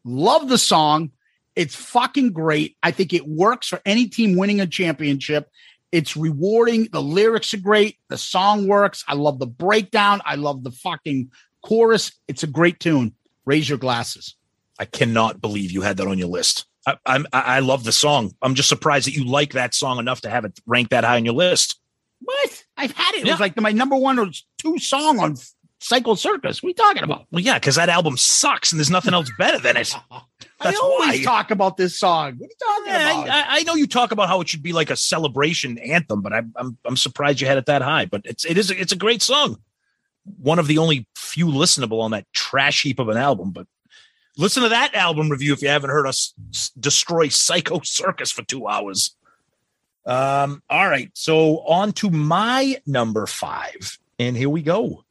Love the song. It's fucking great. I think it works for any team winning a championship. It's rewarding. The lyrics are great. The song works. I love the breakdown. I love the fucking chorus. It's a great tune. Raise your glasses. I cannot believe you had that on your list. I, I'm, I I love the song. I'm just surprised that you like that song enough to have it ranked that high on your list. What? I've had it. It was like my number one or two song on Psycho Circus. What are you talking about? Well, yeah, because that album sucks and there's nothing else better than it. *laughs* That's I always why. talk about this song. What are you talking Yeah, about? I, I know you talk about how it should be like a celebration anthem, but I'm I'm, I'm surprised you had it that high. But it's it is it's a great song. One of the only few listenable on that trash heap of an album. But listen to that album review if you haven't heard us destroy Psycho Circus for two hours. Um. All right, so on to my number five, and here we go.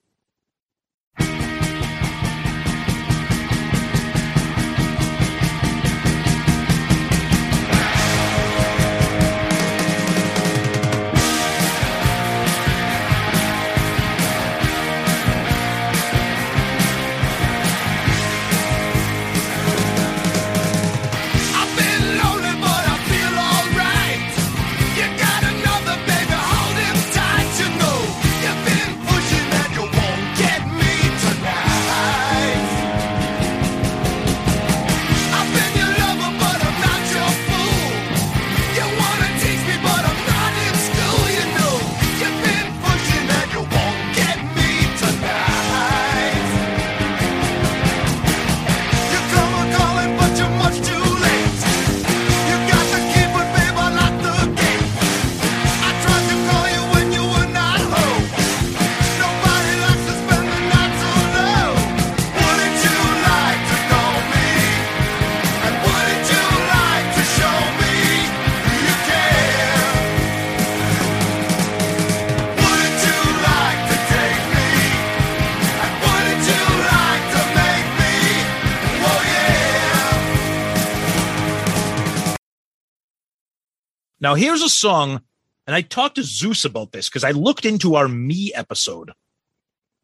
Now, here's a song, and I talked to Zeus about this because I looked into our me episode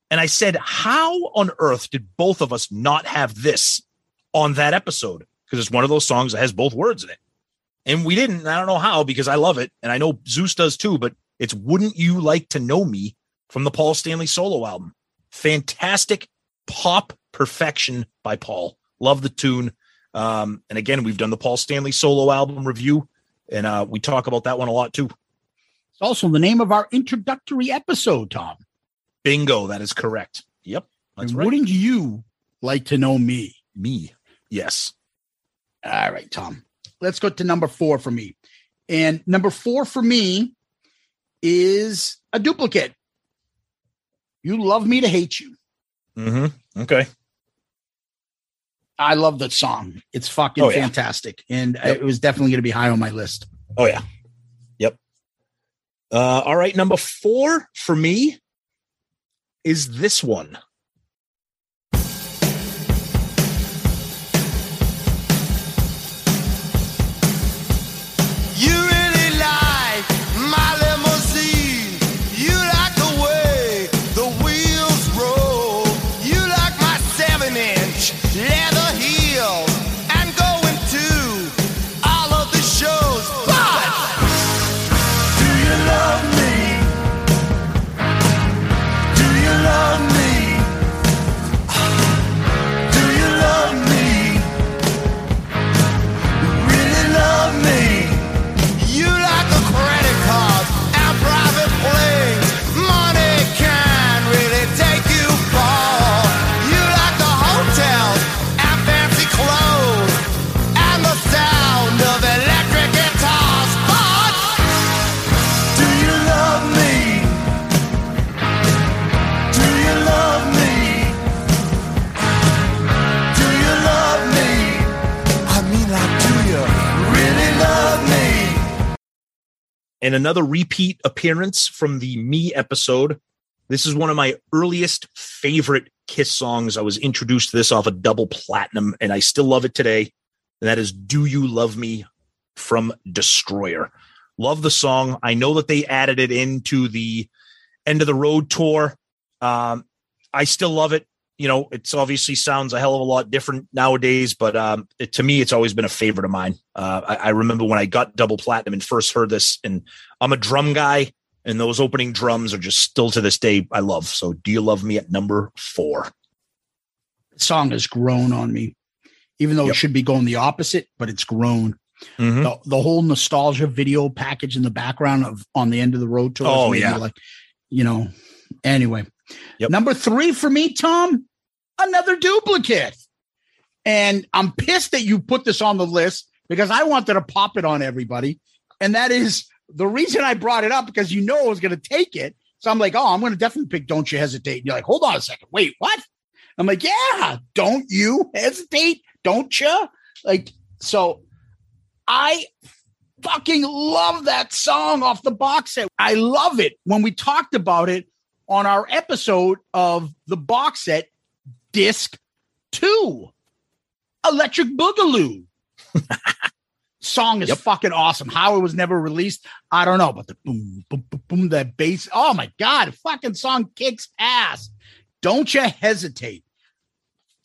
and I said, How on earth did both of us not have this on that episode? Because it's one of those songs that has both words in it. And we didn't. I don't know how because I love it. And I know Zeus does too, but it's Wouldn't You Like to Know Me from the Paul Stanley solo album. Fantastic pop perfection by Paul. Love the tune. Um, and again, we've done the Paul Stanley solo album review, and uh, we talk about that one a lot too. It's also the name of our introductory episode, Tom. Bingo, that is correct. Yep, that's And right. Wouldn't you like to know me? Me, yes. All right, Tom. Let's go to number four for me. And number four for me is a duplicate. You love me to hate you. Mm-hmm. Okay. I love that song. It's fucking Oh, yeah. fantastic. And it was definitely going to be high on my list. Oh yeah. Yep. Uh, all right, number four for me is this one. And another repeat appearance from the me episode. This is one of my earliest favorite Kiss songs. I was introduced to this off a double platinum, and I still love it today. and that is Do You Love Me from Destroyer. Love the song. I know that they added it into the end of the road tour. Um, I still love it. You know, it's obviously sounds a hell of a lot different nowadays, but um, it, to me, it's always been a favorite of mine. Uh, I, I remember when I got double platinum and first heard this, and I'm a drum guy, and those opening drums are just still to this day I love. So, do you love me at number four? The song has grown on me, even though it should be going the opposite, but it's grown. Mm-hmm. The, the whole nostalgia video package in the background of on the end of the road tour. Oh, yeah. like you know. Anyway, number three for me, Tom, another duplicate, and I'm pissed that you put this on the list because I wanted to pop it on everybody, and that is the reason I brought it up because you know I was going to take it. So I'm like, oh, I'm going to definitely pick "Don't You Hesitate." And you're like, hold on a second, wait, what? I'm like, yeah, don't you hesitate, don't you? Like, so I fucking love that song off the box set. I love it when we talked about it on our episode of the box set disc two, Electric Boogaloo. *laughs* Song is fucking awesome. How it was never released, I don't know, but the boom, boom, boom, boom, that bass. Oh my god, fucking song kicks ass. Don't you hesitate.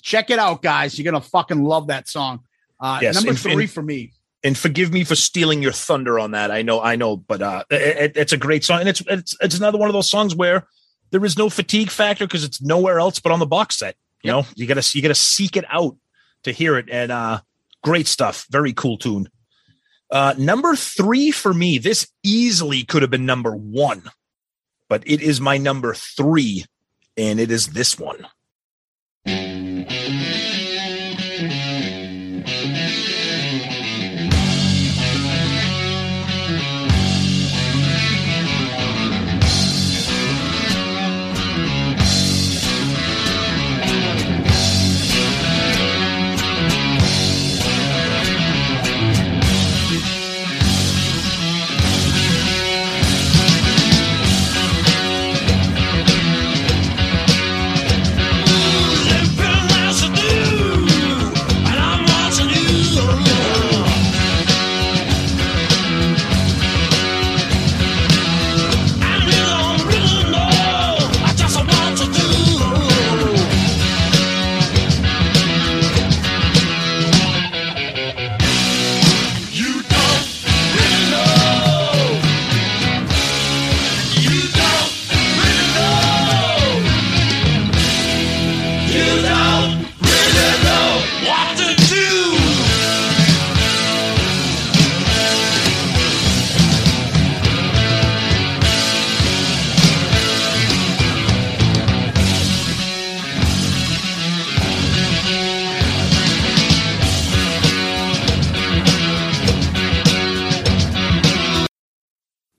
Check it out, guys. You're gonna fucking love that song. Uh, Yes, number and- three and- for me. and forgive me for stealing your thunder on that. I know, I know, but uh, it, it's a great song, and it's it's it's another one of those songs where there is no fatigue factor because it's nowhere else but on the box set. You know, you gotta you gotta seek it out to hear it, and uh, great stuff. Very cool tune. Uh, number three for me, this easily could have been number one, but it is my number three, and it is this one.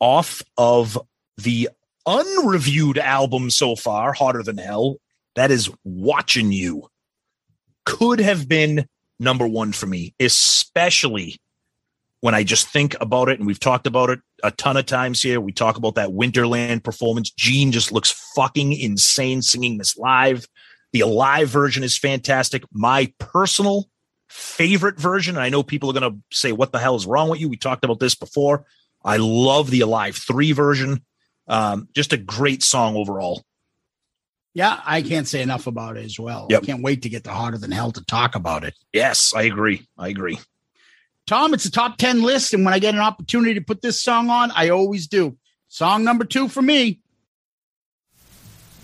Off of the unreviewed album so far, Hotter Than Hell. That is Watching You. Could have been number one for me, especially when I just think about it. And we've talked about it a ton of times here. We talk about that Winterland performance. Gene just looks fucking insane singing this live. The live version is fantastic. My personal favorite version, I know people are going to say, What the hell is wrong with you? We talked about this before. I love the Alive 3 version. Um, just a great song overall. Yeah, I can't say enough about it as well. Yep. I can't wait to get to Hotter Than Hell to talk about it. Yes, I agree. I agree. Tom, it's a top 10 list. And when I get an opportunity to put this song on, I always do. Song number two for me.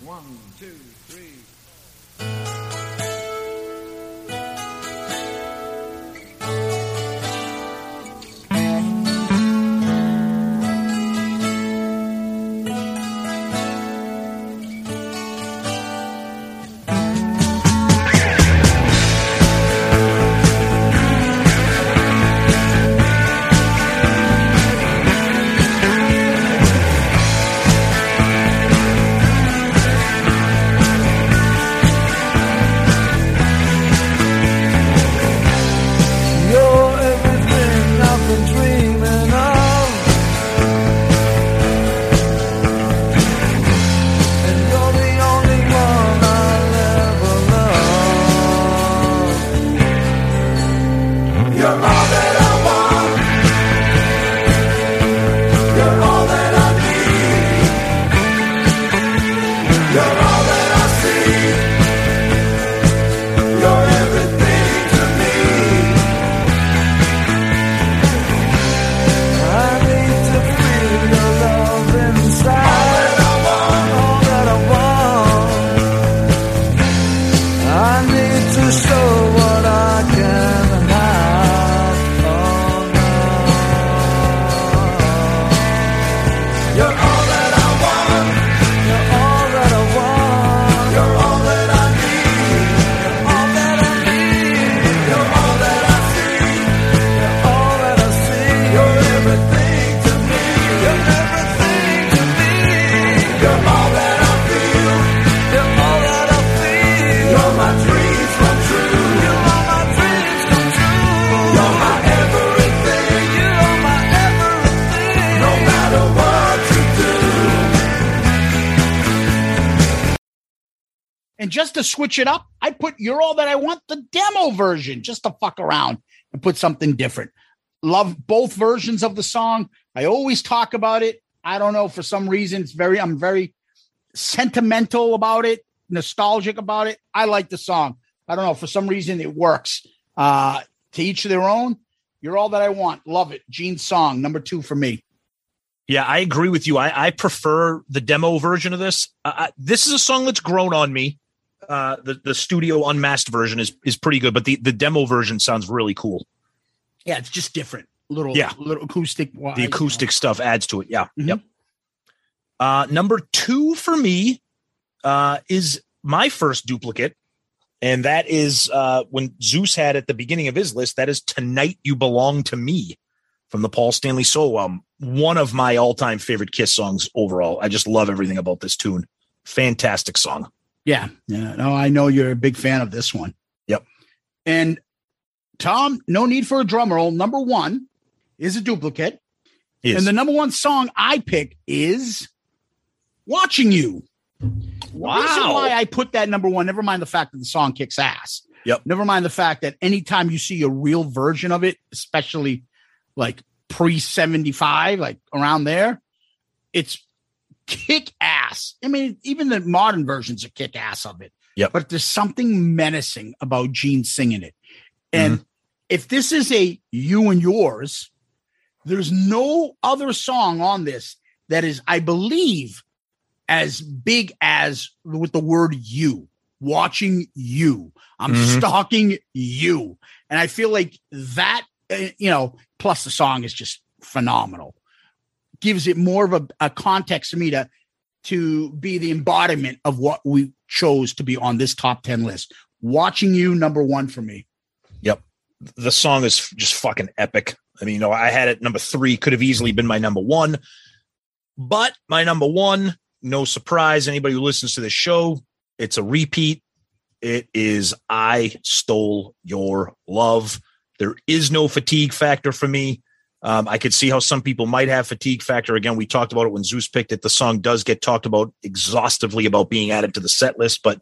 One, switch it up, I put You're All That I Want, the demo version, just to fuck around and put something different. Love both versions of the song. I always talk about it. I don't know, for some reason, it's very, I'm very sentimental about it, nostalgic about it. I like the song. I don't know, for some reason, it works. Uh, to each their own. You're all that I want. Love it. Gene's song, number two for me. Yeah, I agree with you. I, I prefer the demo version of this. Uh, I, this is a song that's grown on me. Uh, the the studio unmasked version is is pretty good, but the the demo version sounds really cool. Yeah, it's just different. Little, Yeah. little acoustic. The acoustic stuff adds to it. Yeah. Mm-hmm. Yep. Uh, number two for me uh, is my first duplicate, and that is uh, when Zeus had at the beginning of his list. That is "Tonight You Belong to Me" from the Paul Stanley Solo album. One of my all-time favorite Kiss songs overall. I just love everything about this tune. Fantastic song. Yeah, yeah. No, I know you're a big fan of this one. Yep. And Tom, no need for a drum roll. Number one is a duplicate. Is. And the number one song I pick is Watching You. Wow. The reason why I put that number one, never mind the fact that the song kicks ass. Yep. Never mind the fact that anytime you see a real version of it, especially like pre 75, like around there, it's kick ass. I mean, even the modern versions are kick ass of it. Yeah. But there's something menacing about Gene singing it. And if this is a you and yours, there's no other song on this that is, I believe, as big as with the word you, watching you. I'm Mhm. stalking you. And I feel like that, uh, you know, plus the song is just phenomenal. Gives it more of a, a context for me to to be the embodiment of what we chose to be on this top 10 list. Watching you, number one for me. Yep. The song is just fucking epic. I mean, you know, I had it number three, could have easily been my number one. But my number one, no surprise, anybody who listens to the show, it's a repeat. It is I Stole Your Love. There is no fatigue factor for me. Um, I could see how some people might have fatigue factor. Again, we talked about it when Zeus picked it. The song does get talked about exhaustively about being added to the set list, but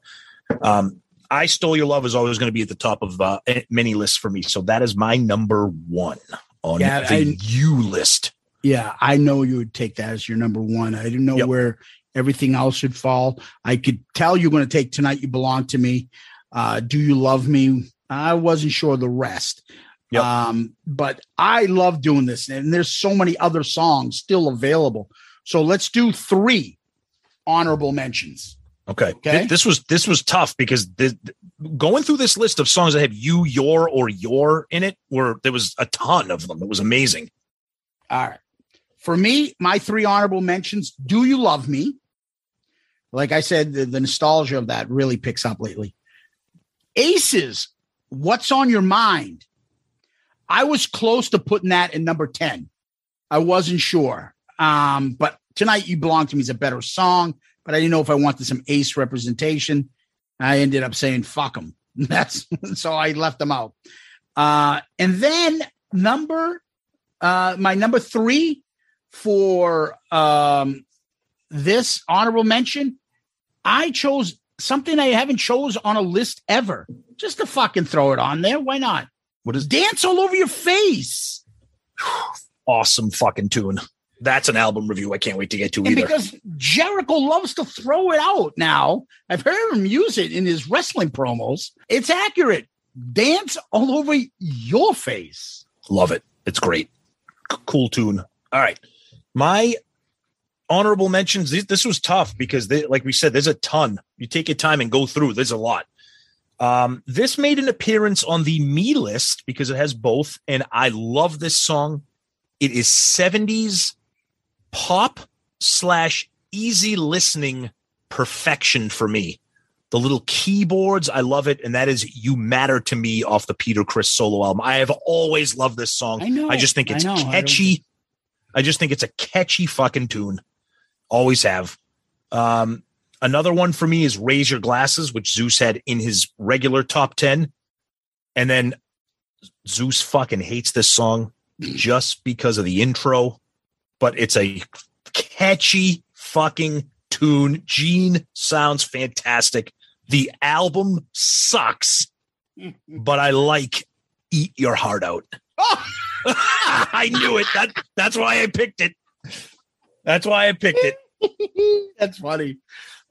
um, I Stole Your Love is always going to be at the top of uh, many lists for me. So that is my number one on Yeah, the I- you list. Yeah, I know you would take that as your number one. I didn't know where everything else should fall. I could tell you're going to take Tonight You Belong to Me. Uh, Do You Love Me? I wasn't sure the rest. Um, but I love doing this. And there's so many other songs still available. So let's do three honorable mentions. Okay. Okay. This was this was tough because the, going through this list of songs that have you, your, or your in it, were there was a ton of them. It was amazing. All right. For me, my three honorable mentions Do You Love Me? Like I said, the, the nostalgia of that really picks up lately. Aces, What's on Your Mind? I was close to putting that in number 10. I wasn't sure. Um, but Tonight You Belong to Me is a better song, but I didn't know if I wanted some ace representation. I ended up saying fuck them. *laughs* That's so I left them out. Uh, and then number uh my number three for um this honorable mention, I chose something I haven't chose on a list ever. Just to fucking throw it on there. Why not? What is dance all over your face? Awesome fucking tune. That's an album review. I can't wait to get to it. And either. because Jericho loves to throw it out now, I've heard him use it in his wrestling promos. It's accurate. Dance all over your face. Love it. It's great. C- cool tune. All right. My honorable mentions. This, this was tough because, they, like we said, there's a ton. You take your time and go through. There's a lot. Um, this made an appearance on the me list because it has both, and I love this song. It is 70s pop slash easy listening perfection for me. The little keyboards, I love it, and that is "You Matter to Me" off the Peter Criss solo album. I have always loved this song. I know, I just think it's I catchy. I just think it's a catchy fucking tune. Always have. Um, another one for me is "Raise Your Glasses," which Zeus had in his regular top ten, and then Zeus fucking hates this song just because of the intro, but it's a catchy fucking tune. Gene sounds fantastic. The album sucks, *laughs* but I like Eat Your Heart Out. *laughs* *laughs* I knew it. That that's why I picked it. That's why I picked it. That's funny.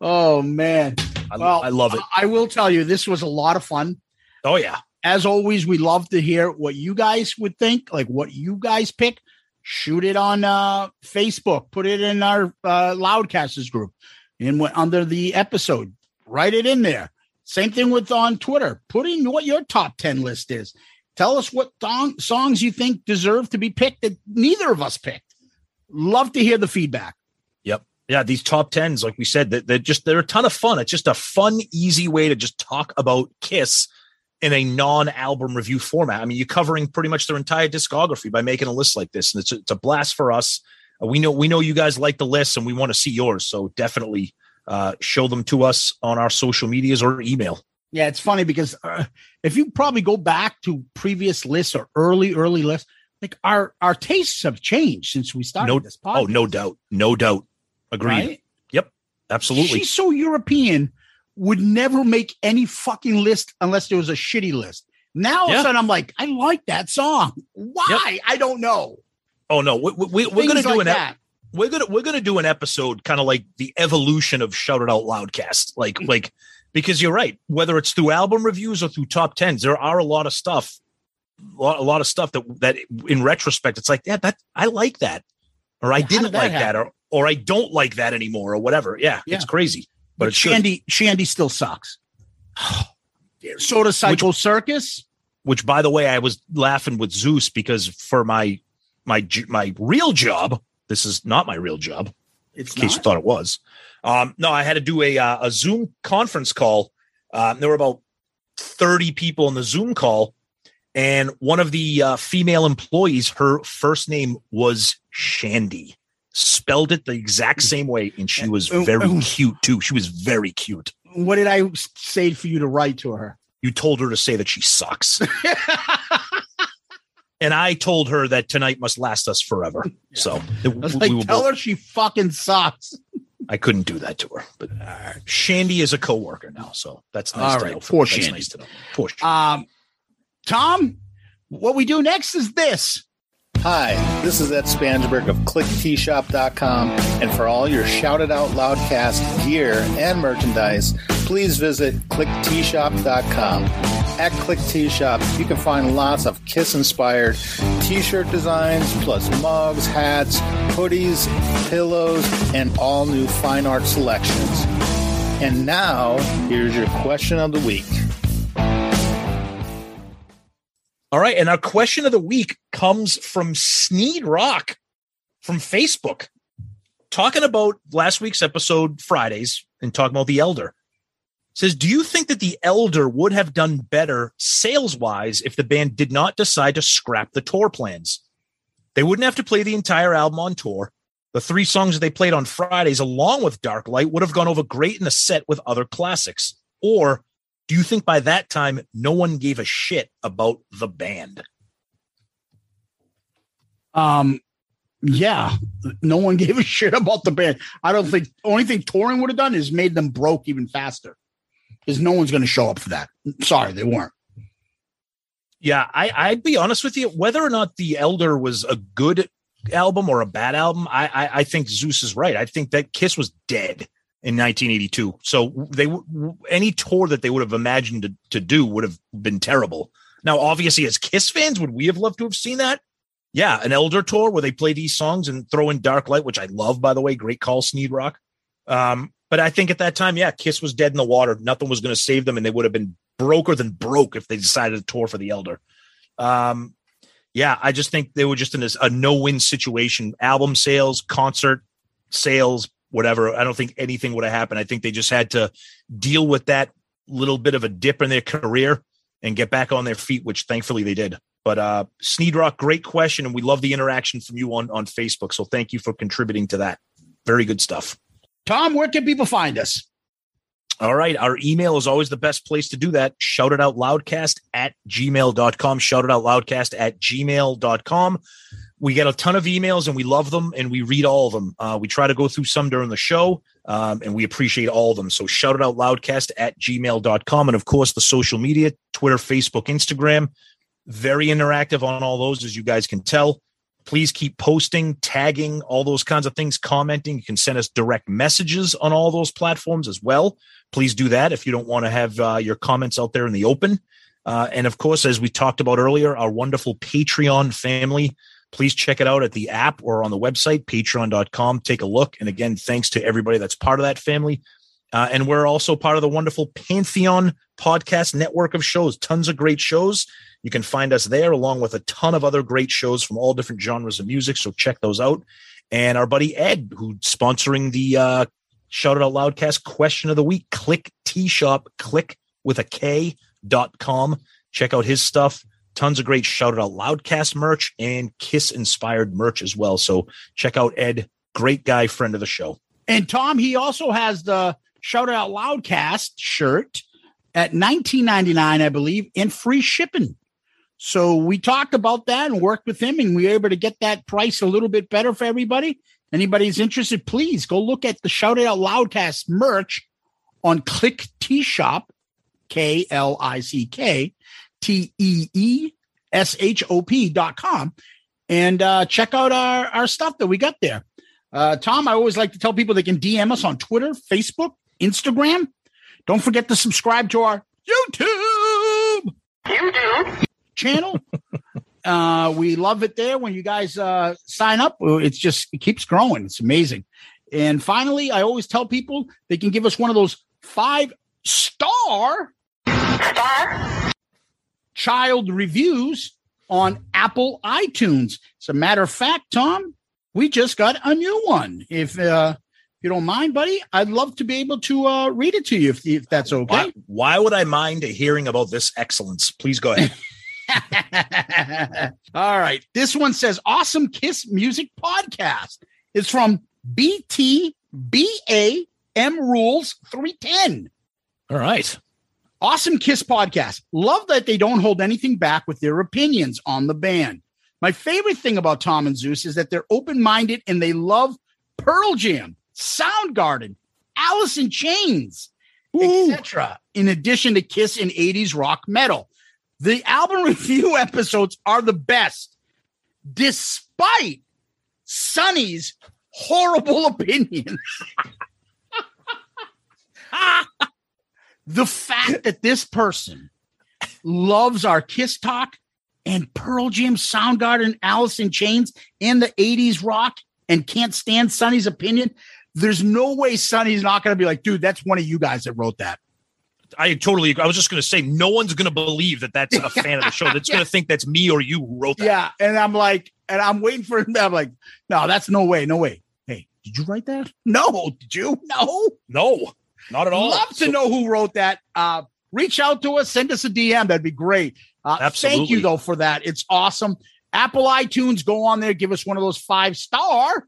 Oh man. I, Well, I love it. I will tell you, this was a lot of fun. Oh yeah. As always, we love to hear what you guys would think, like what you guys pick. Shoot it on uh, Facebook. Put it in our uh, Loudcasters group, and under the episode, write it in there. Same thing with on Twitter. Put in what your top ten list is. Tell us what song, songs you think deserve to be picked that neither of us picked. Love to hear the feedback. Yeah, these top tens, like we said, that they're just they're a ton of fun. It's just a fun, easy way to just talk about Kiss in a non-album review format. I mean, you're covering pretty much their entire discography by making a list like this, and it's a, it's a blast for us. Uh, we know we know you guys like the list, and we want to see yours. So definitely uh, show them to us on our social medias or email. Yeah, it's funny because uh, if you probably go back to previous lists or early, early lists, like our our tastes have changed since we started No, this podcast. oh, no doubt, no doubt. Agreed. Right? Yep, absolutely. She's so European, would never make any fucking list unless there was a shitty list. Now all of a sudden I'm like, I like that song. Why? I don't know. Oh no, we, we, we're gonna do like an ep- that. we're gonna we're gonna do an episode kind of like the evolution of Shout It Out Loudcast, like Mm. like because you're right. Whether it's through album reviews or through top tens, there are a lot of stuff, a lot, a lot of stuff that that in retrospect, it's like yeah, that I like that, or I didn't that like that, or or I don't like that anymore, or whatever. Yeah, Yeah. it's crazy, but, But it's good. Shandi, Shandi still sucks. so does Psycho Circus. which by the way i was laughing with zeus because for my my my real job this is not my real job It's in case you thought it was um no i had to do a uh, a zoom conference call um there were about 30 people in the zoom call and one of the uh, female employees her first name was shandy spelled it the exact mm. same way and she uh, was uh, very uh, cute too she was very cute What did I say for you to write to her? you told her to say that she sucks. *laughs* and I told her that tonight must last us forever. So I was like, tell her she fucking sucks. *laughs* I couldn't do that to her. But Shandy is a coworker now, so that's nice All to right, know. poor Shandy. nice to know. Poor Shandy. Um, Tom, what we do next is this. Hi, this is Ed Spansberg of ClickTshop.com, and for all your Shout It Out Loudcast gear and merchandise, please visit ClickTshop.com. At Click T Shop, you can find lots of Kiss inspired t shirt designs, plus mugs, hats, hoodies, pillows, and all new fine art selections. And now, here's your question of the week. All right. And our question of the week comes from Sneed Rock from Facebook, talking about last week's episode, Fridays, and talking about the Elder. Says, Do you think that the Elder would have done better sales wise if the band did not decide to scrap the tour plans? They wouldn't have to play the entire album on tour. The three songs that they played on Fridays, along with Dark Light, would have gone over great in a set with other classics. Or do you think by that time no one gave a shit about the band? Um, yeah, no one *laughs* gave a shit about the band. I don't think only thing touring would have done is made them broke even faster. Because no one's going to show up for that. Sorry, they weren't. Yeah, I, I'd be honest with you. Whether or not the Elder was a good album or a bad album, I, I, I think Zeus is right. I think that Kiss was dead in 1982. So they any tour that they would have imagined to, to do would have been terrible. Now, obviously, as Kiss fans, would we have loved to have seen that? Yeah, an Elder tour where they play these songs and throw in Dark Light, which I love, by the way. Great call, Sneed Rock. Um, but I think at that time, yeah, Kiss was dead in the water. Nothing was going to save them, and they would have been broker than broke if they decided to tour for the Elder. Um, yeah, I just think they were just in this, a no-win situation. Album sales, concert sales, whatever. I don't think anything would have happened. I think they just had to deal with that little bit of a dip in their career and get back on their feet, which thankfully they did. But uh Sneed Rock, great question, and we love the interaction from you on on Facebook. So thank you for contributing to that. Very good stuff. Tom, where can people find us? All right. Our email is always the best place to do that. Shout it out loudcast at gmail.com. Shout it out loudcast at gmail.com. we get a ton of emails and we love them and we read all of them. Uh, we try to go through some during the show um, and we appreciate all of them. So shout it out loudcast at gmail.com. And of course, the social media Twitter, Facebook, Instagram. Very interactive on all those, as you guys can tell. Please keep posting, tagging, all those kinds of things, commenting. You can send us direct messages on all those platforms as well. Please do that if you don't want to have uh, your comments out there in the open. Uh, and of course, as we talked about earlier, our wonderful Patreon family. Please check it out at the app or on the website, patreon.com. Take a look. And again, thanks to everybody that's part of that family. Uh, and we're also part of the wonderful Pantheon podcast network of shows, tons of great shows. You can find us there along with a ton of other great shows from all different genres of music. So check those out. And our buddy Ed, who's sponsoring the uh, Shout It Out Loudcast question of the week, Klick Tee Shop, click with a K dot com. Check out his stuff. Tons of great Shout Out Loudcast merch and Kiss inspired merch as well. So check out Ed, great guy, friend of the show. And Tom, he also has the Shout Out Loudcast shirt at 19.99, I believe, and free shipping. So we talked about that and worked with him, and we were able to get that price a little bit better for everybody. Anybody's interested, please go look at the Shout Out Loudcast merch on Klick Tee Shop, K L I C K T E E S H O P dot com, and uh, check out our, our stuff that we got there. Uh, Tom, I always like to tell people they can DM us on Twitter, Facebook, Instagram. Don't forget to subscribe to our YouTube. YouTube channel. *laughs* uh, we love it there when you guys uh, sign up. It's just it keeps growing. It's amazing. And finally, I always tell people they can give us one of those five star child reviews on Apple iTunes. As a matter of fact, Tom, we just got a new one. If uh, if you don't mind, buddy, I'd love to be able to uh, read it to you if, if that's okay. Why, why would I mind hearing about this excellence? Please go ahead. *laughs* *laughs* All right. This one says Awesome Kiss Music Podcast. It's from BTBAM Rules 310. All right. Awesome Kiss Podcast. Love that they don't hold anything back with their opinions on the band. My favorite thing about Tom and Zeus is that they're open minded and they love Pearl Jam, Soundgarden, Alice in Chains, etc. In addition to Kiss and 80s rock metal. The album *laughs* review episodes are the best, despite Sonny's horrible *laughs* opinions. *laughs* the fact that this person loves our Kiss Talk and Pearl Jam, Soundgarden, Alice in Chains, and the 80s rock and can't stand Sonny's opinion, there's no way Sonny's not going to be like, dude, that's one of you guys that wrote that. I totally agree. I was just going to say, no one's going to believe that that's a fan of the show. That's *laughs* Yeah. going to think that's me or you who wrote that. Yeah. And I'm like, and I'm waiting for him. I'm like, no, that's no way. No way. Hey, did you write that? No. Did you? No. No, not at all. Love to So- know who wrote that. Uh, reach out to us, send us a DM. That'd be great. Uh, thank you though for that. It's awesome. Apple iTunes, go on there, give us one of those five star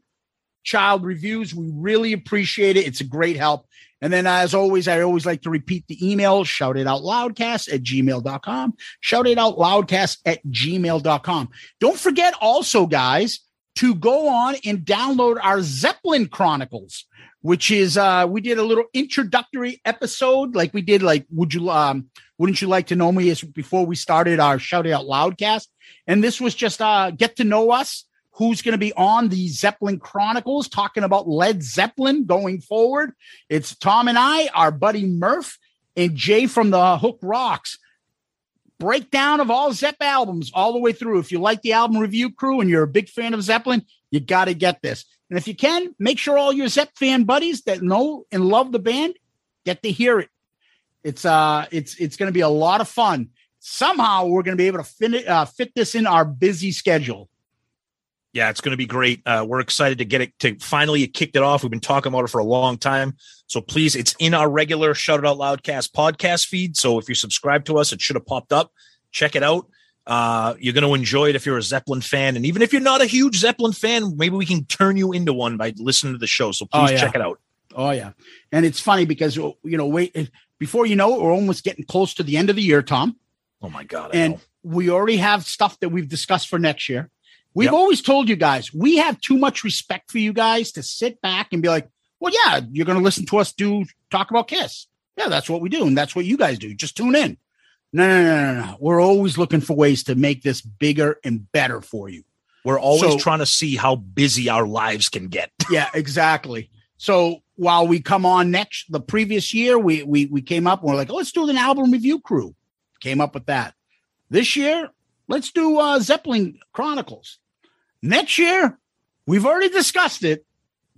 child reviews. We really appreciate it. It's a great help. And then, as always, I always like to repeat the email shout it out loudcast at gmail.com. Shout it out loudcast at gmail.com. Don't forget also, guys, to go on and download our Zeppelin Chronicles, which is uh we did a little introductory episode, like we did, like, would you um wouldn't you like to know me as before we started our shout out loudcast? And this was just uh get to know us who's going to be on the Zeppelin Chronicles talking about Led Zeppelin going forward. It's Tom and I, our buddy Murph, and Jay from the Hook Rocks. Breakdown of all Zepp albums all the way through. If you like the album review crew and you're a big fan of Zeppelin, you got to get this. And if you can, make sure all your Zep fan buddies that know and love the band get to hear it. It's uh, it's it's going to be a lot of fun. Somehow we're going to be able to fit uh, fit this in our busy schedule. Yeah, it's going to be great. Uh, we're excited to get it to finally it kicked it off. We've been talking about it for a long time. So please, it's in our regular Shout It Out Loudcast podcast feed. So if you subscribe to us, it should have popped up. Check it out. Uh, you're going to enjoy it if you're a Zeppelin fan. And even if you're not a huge Zeppelin fan, maybe we can turn you into one by listening to the show. So Oh, please yeah. check it out. Oh yeah, and it's funny because you know, wait before you know it, we're almost getting close to the end of the year, Tom. Oh my God. I and know. we already have stuff that we've discussed for next year. We've Yep. always told you guys we have too much respect for you guys to sit back and be like, well, yeah, you're going to listen to us do talk about Kiss. Yeah, that's what we do, and that's what you guys do. Just tune in. No, no, no, no, no. We're always looking for ways to make this bigger and better for you. We're always So- trying to see how busy our lives can get. *laughs* yeah, exactly. So while we come on next, the previous year, we we we came up and we're like, oh, let's do an album review crew. Came up with that. This year, let's do uh, Zeppelin Chronicles. Next year, we've already discussed it.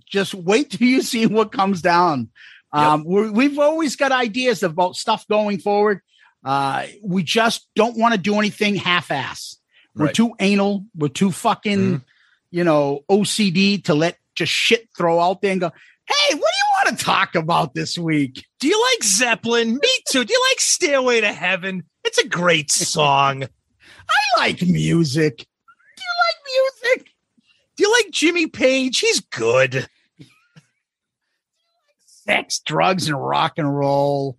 Just wait till you see what comes down. Um, we're, we've always got ideas about stuff going forward. Uh, we just don't want to do anything half-ass. We're Right. too anal. We're too fucking, you know, OCD to let just shit throw out there and go, hey, what do you want to talk about this week? Do you like Zeppelin? Me too. Do you like Stairway to Heaven? It's a great *laughs* song. I like music. Do you like music? Do you like Jimmy Page? He's good. *laughs* Sex, drugs, and rock and roll.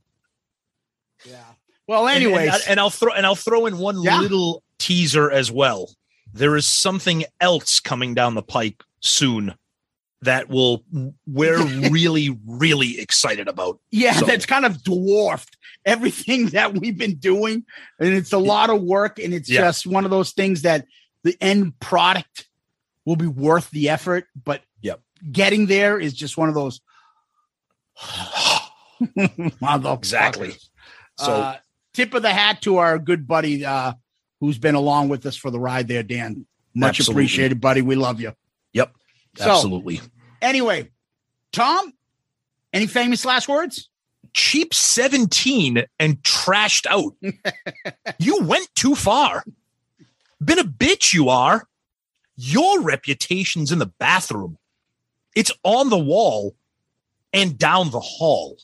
Well, And- and, and I'll throw and I'll throw in one Yeah. little teaser as well. There is something else coming down the pike soon that will we're *laughs* really really excited about. yeah, So- that's kind of dwarfed everything *laughs* that we've been doing. And it's a lot of work. And it's Yeah. just one of those things that the end product will be worth the effort. But Yep. getting there is just one of those. *sighs* *sighs* Exactly. So uh, tip of the hat to our good buddy uh, who's been along with us for the ride there, Dan. Much Absolutely. appreciated, buddy. We love you. yep, So- absolutely. Anyway, Tom, any famous last words? Cheap 17 and trashed out. *laughs* you went too far. Been a bitch, you are. Your reputation's in the bathroom. It's on the wall and down the hall.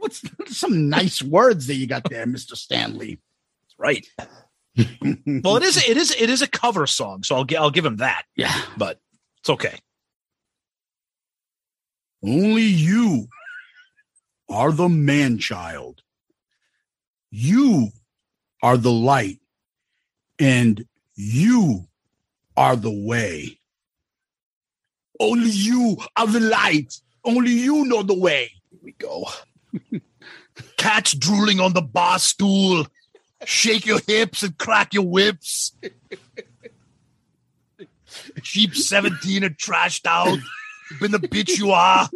What's some nice words that you got there, Mr. Stanley? Right. *laughs* well, it is it is it is a cover song, so I'll gi- I'll give him that. Yeah. But it's okay. Only you are the man child. You are the light, and you are the way. Only you are the light. Only you know the way. Here we go. *laughs* Cats drooling on the bar stool. Shake your hips and crack your whips. Sheep 17 and trashed out. Been the bitch you are.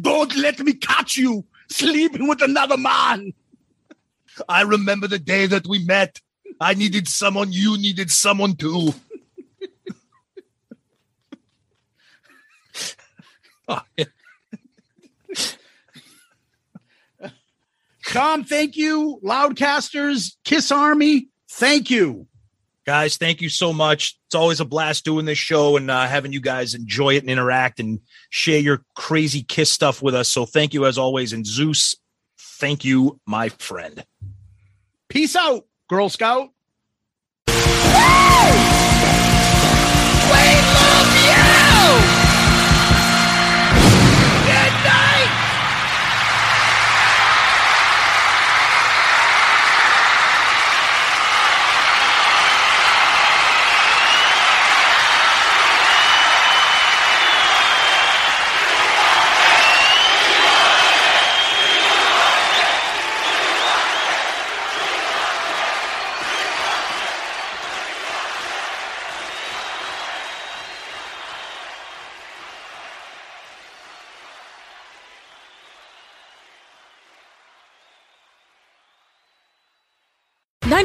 Don't let me catch you sleeping with another man. I remember the day that we met. I needed someone, you needed someone too. *laughs* Oh, yeah. Tom, thank you. Loudcasters, Kiss Army, thank you. Guys, thank you so much. It's always a blast doing this show and uh, having you guys enjoy it and interact and share your crazy Kiss stuff with us. So thank you as always. And Zeus, thank you, my friend. Peace out, Girl Scout. Wait!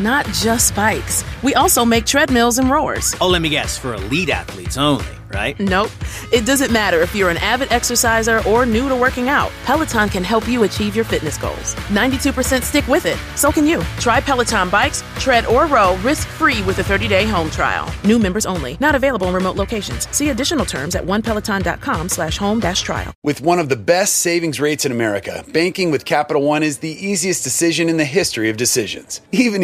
Not just bikes. We also make treadmills and rowers. Oh, let me guess, for elite athletes only, right? Nope. It doesn't matter if you're an avid exerciser or new to working out. Peloton can help you achieve your fitness goals. 92% stick with it. So can you. Try Peloton bikes, tread, or row risk-free with a 30-day home trial. New members only. Not available in remote locations. See additional terms at onepeloton.com slash home dash trial. With one of the best savings rates in America, banking with Capital One is the easiest decision in the history of decisions. Even